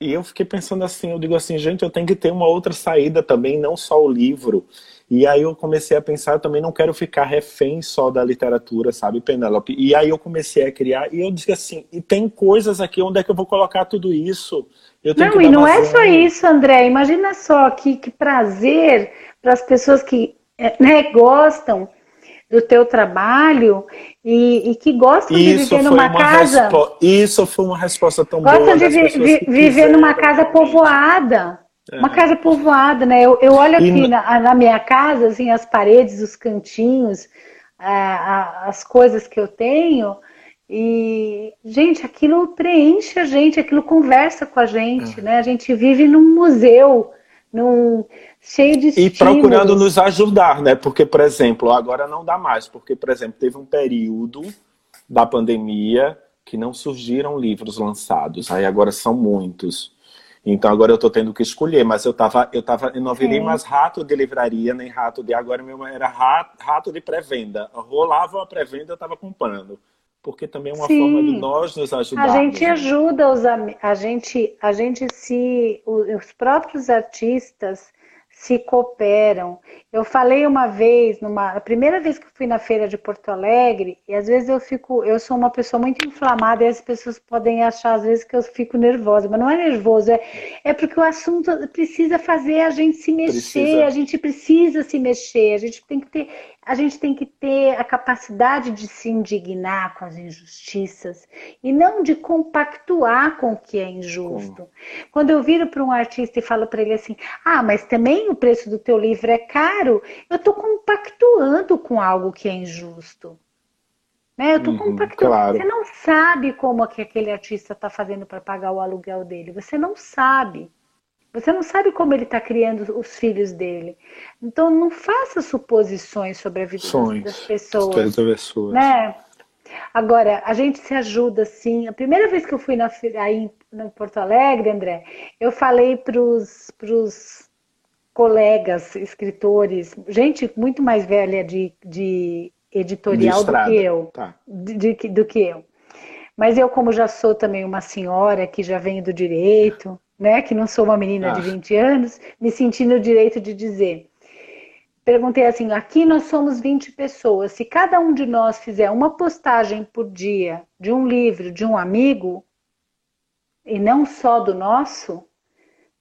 E eu fiquei pensando assim, eu digo assim, gente, eu tenho que ter uma outra saída também, não só o livro. E aí eu comecei a pensar, eu também não quero ficar refém só da literatura, sabe, Penélope? E aí eu comecei a criar, e eu disse assim, e tem coisas aqui, onde é que eu vou colocar tudo isso? não, e não é só isso, André. Imagina só que, que prazer para as pessoas que né, gostam do teu trabalho e, e que gostam isso de viver numa casa. Isso foi uma resposta tão gostam boa. Gostam de vi viver numa casa povoada. É. Uma casa povoada, né? Eu, eu olho aqui e... na, na, minha casa, assim, as paredes, os cantinhos, a, a, as coisas que eu tenho. E, gente, aquilo preenche a gente, aquilo conversa com a gente, é. né? A gente vive num museu, num, cheio de estímulos. E procurando nos ajudar, né? Porque, por exemplo, agora não dá mais, porque, por exemplo, teve um período da pandemia que não surgiram livros lançados. Aí agora são muitos. Então agora eu estou tendo que escolher, mas eu tava, eu tava, eu não virei mais rato de livraria, nem rato de agora meu era rato, rato de pré-venda. Rolava a pré-venda, eu estava comprando. Porque também é uma Sim. forma de nós nos ajudar. A gente né? ajuda os a gente, a gente se os próprios artistas se cooperam. Eu falei uma vez, numa a primeira vez que eu fui na feira de Porto Alegre, e às vezes eu fico, eu sou uma pessoa muito inflamada e as pessoas podem achar às vezes que eu fico nervosa, mas não é nervoso, é, é porque o assunto precisa fazer a gente se mexer, precisa. a gente precisa se mexer, a gente tem que ter a gente tem que ter a capacidade de se indignar com as injustiças e não de compactuar com o que é injusto. Quando eu viro para um artista e falo para ele assim: ah, mas também o preço do teu livro é caro, eu estou compactuando com algo que é injusto. Né? Eu estou uhum, compactuando. Claro. Você não sabe como é que aquele artista está fazendo para pagar o aluguel dele. Você não sabe. Você não sabe como ele está criando os filhos dele. Então não faça suposições sobre a vida Sonhos, das pessoas. pessoas. Né? Agora, a gente se ajuda sim. A primeira vez que eu fui na, aí em Porto Alegre, André, eu falei para os colegas, escritores, gente muito mais velha de, de editorial de do que eu. Tá. De, de, do que eu. Mas eu, como já sou também uma senhora que já venho do direito, né, que não sou uma menina ah. de 20 anos, me senti no direito de dizer. Perguntei assim: aqui nós somos 20 pessoas. Se cada um de nós fizer uma postagem por dia de um livro de um amigo, e não só do nosso,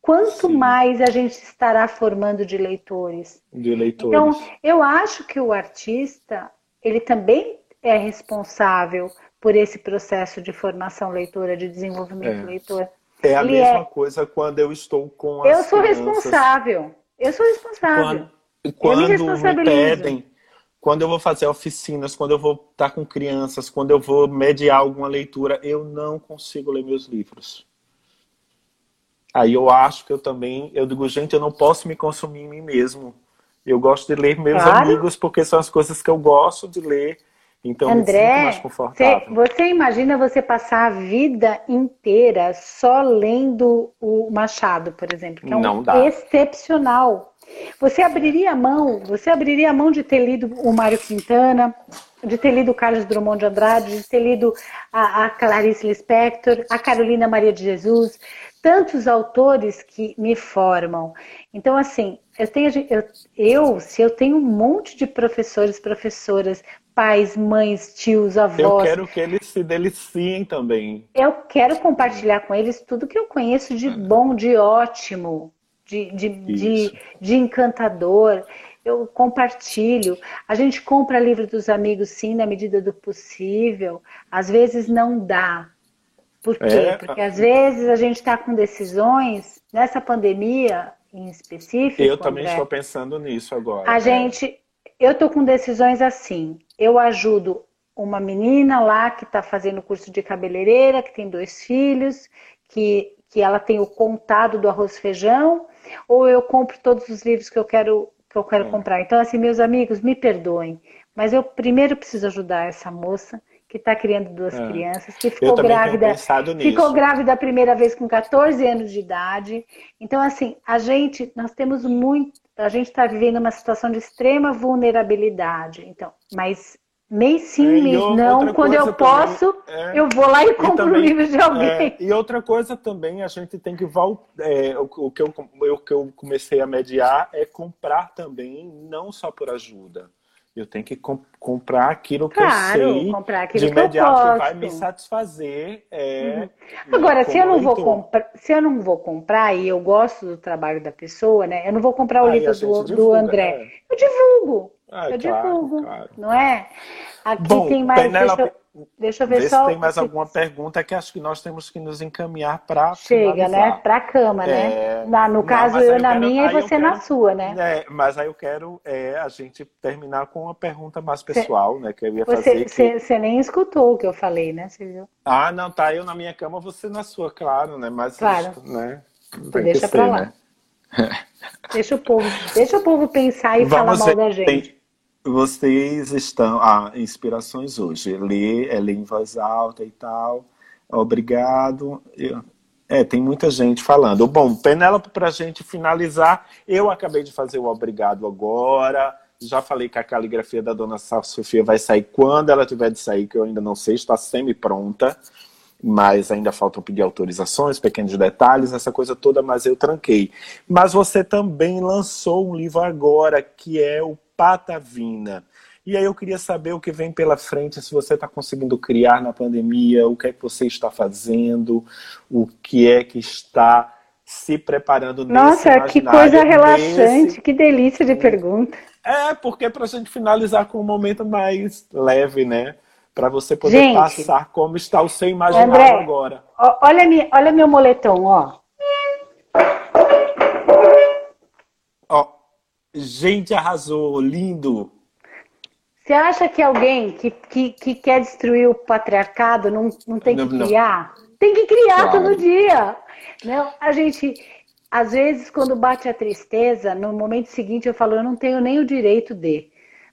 quanto Sim. mais a gente estará formando de leitores. De leitores. Então, eu acho que o artista, ele também é responsável por esse processo de formação leitora, de desenvolvimento é. leitor. É a mesma é... coisa quando eu estou com as Eu sou crianças. responsável. Eu sou responsável. Quando, quando me, me pedem, quando eu vou fazer oficinas, quando eu vou estar com crianças, quando eu vou mediar alguma leitura, eu não consigo ler meus livros. Aí eu acho que eu também, eu digo, gente, eu não posso me consumir em mim mesmo. Eu gosto de ler meus claro. amigos porque são as coisas que eu gosto de ler então, André, mais confortável. Você, você imagina você passar a vida inteira só lendo o Machado, por exemplo, que é um Não dá. excepcional. Você abriria a mão, você abriria a mão de ter lido o Mário Quintana, de ter lido o Carlos Drummond de Andrade, de ter lido a, a Clarice Lispector, a Carolina Maria de Jesus, tantos autores que me formam. Então, assim, eu tenho, eu, eu, se eu tenho um monte de professores, professoras, pais, mães, tios, avós. Eu quero que eles se deliciem também. Eu quero compartilhar com eles tudo que eu conheço de bom, de ótimo, de, de, de, de encantador. eu compartilho. A gente compra livro dos amigos, sim, na medida do possível. Às vezes não dá. Por quê? É... Porque às vezes a gente está com decisões, nessa pandemia em específico. Eu também André, estou pensando nisso agora. A gente. Eu estou com decisões assim. Eu ajudo uma menina lá que está fazendo curso de cabeleireira, que tem dois filhos, que, que ela tem o contado do arroz e feijão, ou eu compro todos os livros que eu quero que eu quero é. comprar. Então, assim, meus amigos, me perdoem, mas eu primeiro preciso ajudar essa moça que está criando duas é. crianças, que ficou grávida, ficou grávida a primeira vez com 14 anos de idade. Então, assim, a gente, nós temos muito, a gente está vivendo uma situação de extrema vulnerabilidade. Então, mas Mês sim, é, mês não. Quando eu posso, é, eu vou lá e compro o livro de alguém. É, e outra coisa também, a gente tem que voltar. É, o, o, que eu, o que eu comecei a mediar é comprar também, não só por ajuda. Eu tenho que comp comprar aquilo que claro, eu sei comprar aquilo de imediato que, que vai me satisfazer. É, uhum. Agora, se eu não vou comprar, se eu não vou comprar e eu gosto do trabalho da pessoa, né? Eu não vou comprar o Aí livro do, divulga, do André. É. Eu divulgo. Ah, eu claro, divulgo, claro. não é? Aqui Bom, tem mais. Penélope, deixa, eu, deixa eu ver Vê só. Se tem mais alguma pergunta que acho que nós temos que nos encaminhar para. Chega, finalizar. né? Para a cama, né? é... né? Na, no caso, eu, eu na quero, minha e você quero, na sua, né? É, mas aí eu quero é, a gente terminar com uma pergunta mais pessoal, cê, né? Que eu ia você, fazer. Você que... nem escutou o que eu falei, né? Você viu? Ah, não, tá. Eu na minha cama, você na sua, claro, né? Mas, claro. né? deixa para lá. Né? Deixa o povo, deixa o povo pensar e Vamos falar mal da gente. Tem vocês estão. Ah, inspirações hoje. Ler, é ler em voz alta e tal. Obrigado. Eu, é, tem muita gente falando. Bom, Penélope, para a gente finalizar, eu acabei de fazer o obrigado agora. Já falei que a caligrafia da dona Sofia vai sair quando ela tiver de sair, que eu ainda não sei, está semi-pronta. Mas ainda faltam pedir autorizações, pequenos detalhes, essa coisa toda, mas eu tranquei. Mas você também lançou um livro agora, que é o patavina. E aí eu queria saber o que vem pela frente, se você está conseguindo criar na pandemia, o que é que você está fazendo, o que é que está se preparando Nossa, que coisa relaxante, nesse... que delícia de pergunta. É, porque é para a gente finalizar com um momento mais leve, né? Para você poder gente, passar como está o seu imaginário André, agora. Olha, olha meu moletom, ó. Gente, arrasou, lindo. Você acha que alguém que, que, que quer destruir o patriarcado não, não tem que criar? Não. Tem que criar claro. todo dia. Não, a gente, às vezes, quando bate a tristeza, no momento seguinte eu falo, eu não tenho nem o direito de.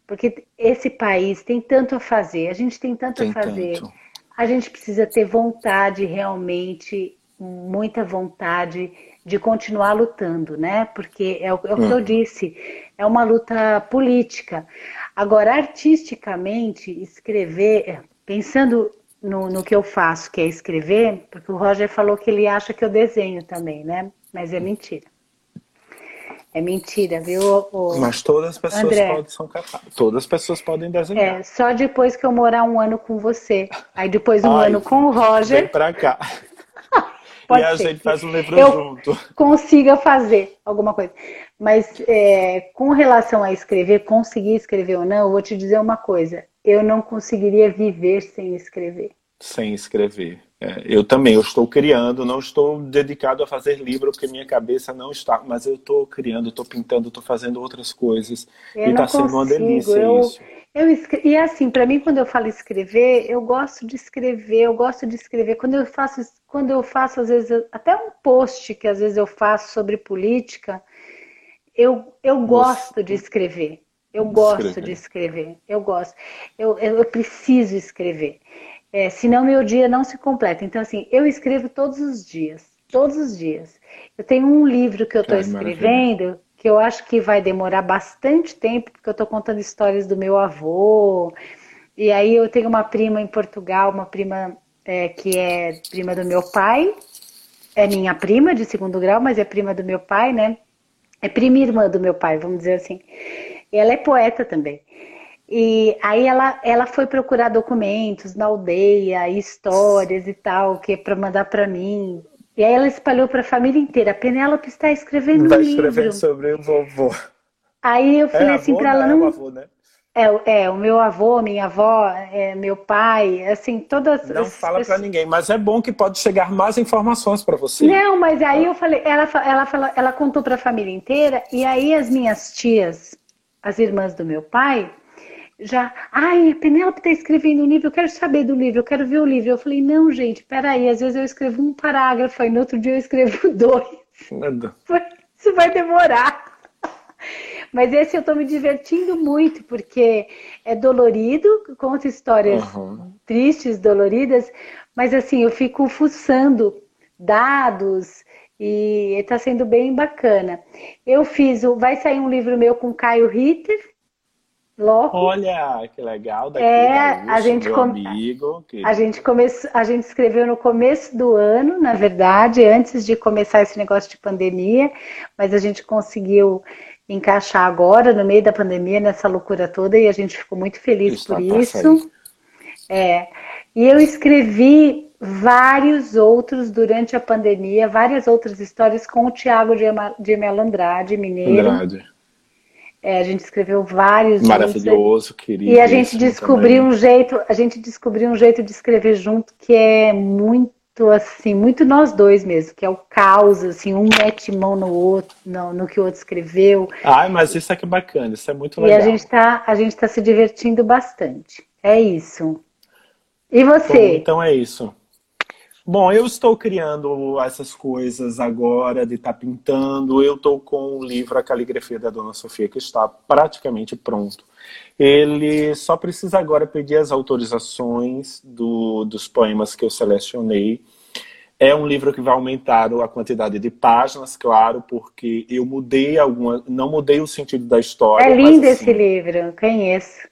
Porque esse país tem tanto a fazer, a gente tem tanto tem a fazer. Tanto. A gente precisa ter vontade realmente, muita vontade de continuar lutando, né? Porque é o, é o que eu uhum. disse, é uma luta política. Agora, artisticamente, escrever, pensando no, no, que eu faço, que é escrever, porque o Roger falou que ele acha que eu desenho também, né? Mas é mentira. É mentira, viu? O... Mas todas as pessoas André, podem, são capazes. Todas as pessoas podem desenhar. É, só depois que eu morar um ano com você. Aí depois um Ai, ano com o Roger. Vem pra cá. Pode e a gente faz um livro eu junto. Consiga fazer alguma coisa. Mas é, com relação a escrever, conseguir escrever ou não, eu vou te dizer uma coisa. Eu não conseguiria viver sem escrever. Sem escrever. É, eu também, eu estou criando, não estou dedicado a fazer livro, porque minha cabeça não está, mas eu estou criando, estou pintando, estou fazendo outras coisas. Eu e está sendo uma delícia eu, isso. Eu, e assim, para mim, quando eu falo escrever, eu gosto de escrever, eu gosto de escrever. Quando eu faço, quando eu faço, às vezes, até um post que às vezes eu faço sobre política, eu, eu gosto de escrever. Eu gosto escrever. de escrever. Eu gosto. Eu, eu, eu preciso escrever. É, senão meu dia não se completa. Então, assim, eu escrevo todos os dias. Todos os dias. Eu tenho um livro que eu estou escrevendo maravilha que eu acho que vai demorar bastante tempo, porque eu estou contando histórias do meu avô. E aí eu tenho uma prima em Portugal, uma prima é, que é prima do meu pai, é minha prima de segundo grau, mas é prima do meu pai, né? É prima irmã do meu pai, vamos dizer assim. E ela é poeta também. E aí ela, ela foi procurar documentos na aldeia, histórias e tal, que é para mandar para mim. E aí ela espalhou para a família inteira. A Penélope está escrevendo está um livro. escrevendo sobre o vovô. Aí eu falei é, assim para ela, não... É, avô, né? É, é, o meu avô, minha avó, é, meu pai, assim, todas. Não fala para ninguém, mas é bom que pode chegar mais informações para você. Não, mas aí eu falei, ela, ela, ela, ela contou para a família inteira, e aí as minhas tias, as irmãs do meu pai, já, ai, a Penélope está escrevendo um livro, eu quero saber do livro, eu quero ver o livro. Eu falei, não, gente, peraí, às vezes eu escrevo um parágrafo, aí no outro dia eu escrevo dois. Nada. Isso vai demorar. Mas esse eu estou me divertindo muito, porque é dolorido, conta histórias uhum. tristes, doloridas, mas assim, eu fico fuçando dados e está sendo bem bacana. Eu fiz, vai sair um livro meu com Caio Ritter, Olha, que legal. Daqui é, a gente com... amigo. Que... A gente começou, a gente escreveu no começo do ano, na verdade, antes de começar esse negócio de pandemia, mas a gente conseguiu encaixar agora, no meio da pandemia, nessa loucura toda, e a gente ficou muito feliz por isso. É, e eu escrevi vários outros durante a pandemia, várias outras histórias com o Tiago de Melandrade, mineiro. Andrade. É, a gente escreveu vários. Maravilhoso, querido. E a gente descobriu também. um jeito, a gente descobriu um jeito de escrever junto que é muito assim, muito nós dois mesmo, que é o caos, assim, um mete mão no outro, no, no que o outro escreveu. Ai, mas isso é que bacana, isso é muito legal. E a gente tá, a gente tá se divertindo bastante. É isso. E você? Bom, então é isso. Bom, eu estou criando essas coisas agora de estar tá pintando. Eu estou com o livro A Caligrafia da Dona Sofia, que está praticamente pronto. Ele só precisa agora pedir as autorizações do, dos poemas que eu selecionei. É um livro que vai aumentar a quantidade de páginas, claro, porque eu mudei alguma, não mudei o sentido da história. É lindo mas, assim, esse livro, conheço.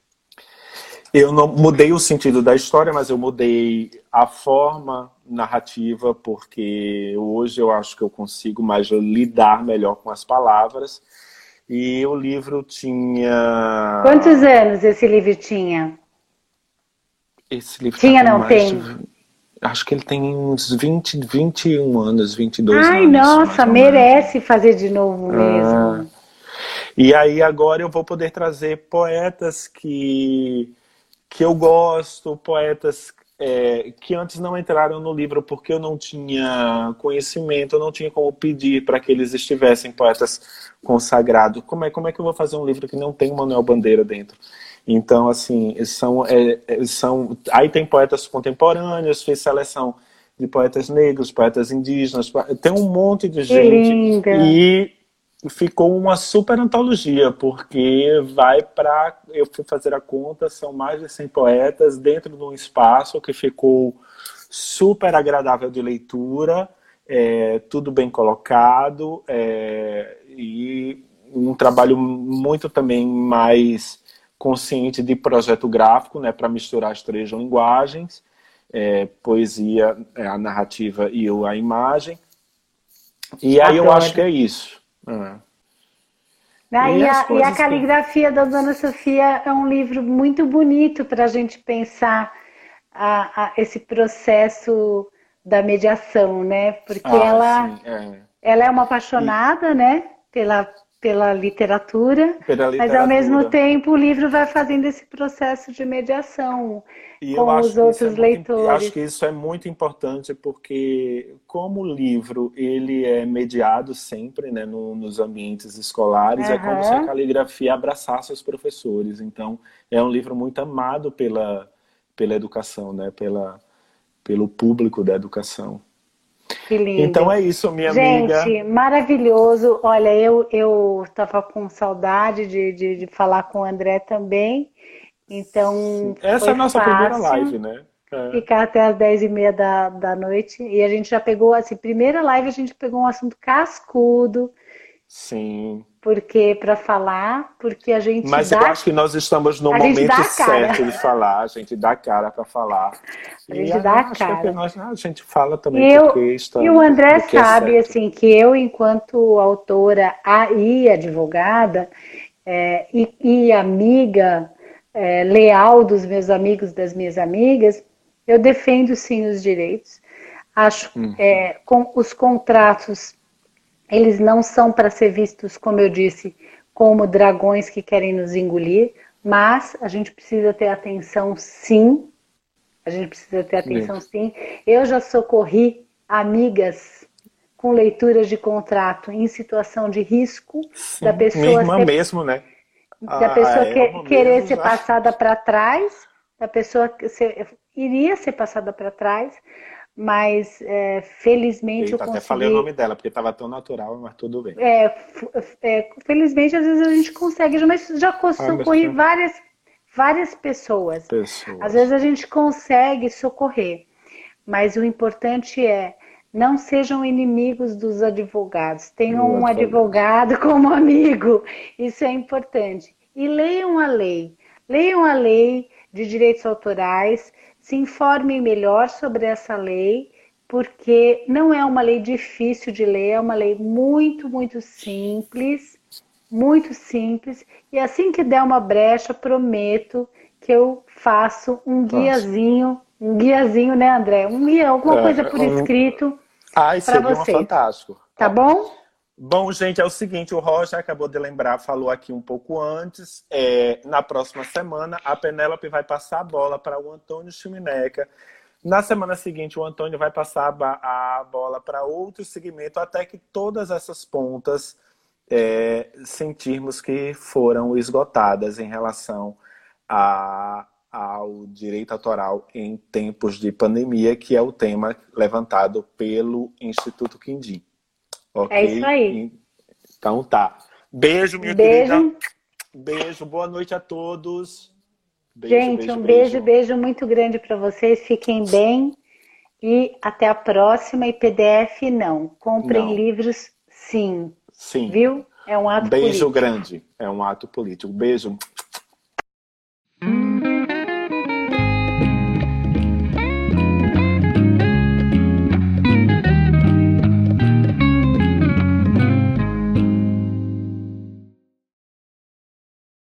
Eu não mudei o sentido da história, mas eu mudei a forma narrativa, porque hoje eu acho que eu consigo mais lidar melhor com as palavras. E o livro tinha. Quantos anos esse livro tinha? Esse livro tinha, não tem? De... Acho que ele tem uns 20, 21 anos, 22 Ai, anos. Ai, nossa, merece fazer de novo mesmo. Ah. E aí agora eu vou poder trazer poetas que que eu gosto, poetas é, que antes não entraram no livro porque eu não tinha conhecimento, eu não tinha como pedir para que eles estivessem poetas consagrados. Como é, como é que eu vou fazer um livro que não tem o Manuel Bandeira dentro? Então, assim, são, é, é são. Aí tem poetas contemporâneos, fiz seleção de poetas negros, poetas indígenas, tem um monte de gente. E ficou uma super antologia, porque vai para. Eu fui fazer a conta, são mais de 100 poetas dentro de um espaço que ficou super agradável de leitura, é, tudo bem colocado, é, e um trabalho muito também mais consciente de projeto gráfico, né, para misturar as três linguagens, é, poesia, é, a narrativa e a imagem. E aí eu acho que é isso. Ah. Né? E, a, e, a, caligrafia que... da Dona Sofia é um livro muito bonito para a gente pensar a, a, esse processo da mediação, né? Porque ah, ela, sim, é. ela é uma apaixonada, e... né? Pela, pela literatura, pela literatura, mas ao mesmo tempo o livro vai fazendo esse processo de mediação e com os outros é leitores. Muito, acho que isso é muito importante porque como o livro ele é mediado sempre, né, no, nos ambientes escolares, uhum. é como se a caligrafia abraçasse os professores. Então é um livro muito amado pela pela educação, né, pela pelo público da educação. Que lindo. Então é isso, minha Gente, amiga. Gente, maravilhoso. Olha, eu eu estava com saudade de, de, de, falar com o André também. Então. Essa é a nossa primeira live, né? É. Ficar até as 10 e meia da, da noite. E a gente já pegou, assim, primeira live a gente pegou um assunto cascudo. Sim. Porque para falar, porque a gente. Mas dá, eu acho que nós estamos no momento certo de falar, a gente dá cara para falar. A gente e dá a cara. Nós, a gente fala também eu, porque estamos, E o André é sabe, é assim, que eu, enquanto autora e advogada é, e, e, amiga é, leal dos meus amigos, das minhas amigas, eu defendo sim os direitos. Acho uhum. é, com os contratos eles não são para ser vistos, como eu disse, como dragões que querem nos engolir, mas a gente precisa ter atenção sim. A gente precisa ter atenção sim. Eu já socorri amigas com leituras de contrato em situação de risco sim. da pessoa ser, mesmo, né? Da pessoa que, querer ser passada para trás, da pessoa ser, iria ser passada para trás, mas é, felizmente Eita, eu consegui... até falei o nome dela, porque estava tão natural, mas tudo bem. É, é, felizmente, às vezes a gente consegue, mas já socorri várias, várias pessoas. pessoas. Às vezes a gente consegue socorrer, mas o importante é não sejam inimigos dos advogados. Tenham um advogado como amigo. Isso é importante. E leiam a lei. Leiam a lei de direitos autorais se informem melhor sobre essa lei, porque não é uma lei difícil de ler, é uma lei muito, muito simples, muito simples. E assim que der uma brecha, prometo que eu faço um guiazinho, um guiazinho, né, André? Um guia, alguma é, coisa por escrito. Ai, seria você. fantástico. Tá bom? Bom, gente, é o seguinte, o Roger acabou de lembrar, falou aqui um pouco antes. É, na próxima semana, a Penélope vai passar a bola para o Antônio Chimineca. Na semana seguinte, o Antônio vai passar a bola para outro segmento, até que todas essas pontas é, sentirmos que foram esgotadas em relação a, ao direito autoral em tempos de pandemia, que é o tema levantado pelo Instituto Quindim. É isso aí. Então tá. Beijo, minha beijo. querida. Beijo, boa noite a todos. Beijo, Gente, beijo, um beijo, beijo, beijo muito grande para vocês. Fiquem bem e até a próxima. E PDF não. Comprem não. livros sim. Sim. Viu? É um ato beijo político. grande. É um ato político. Beijo.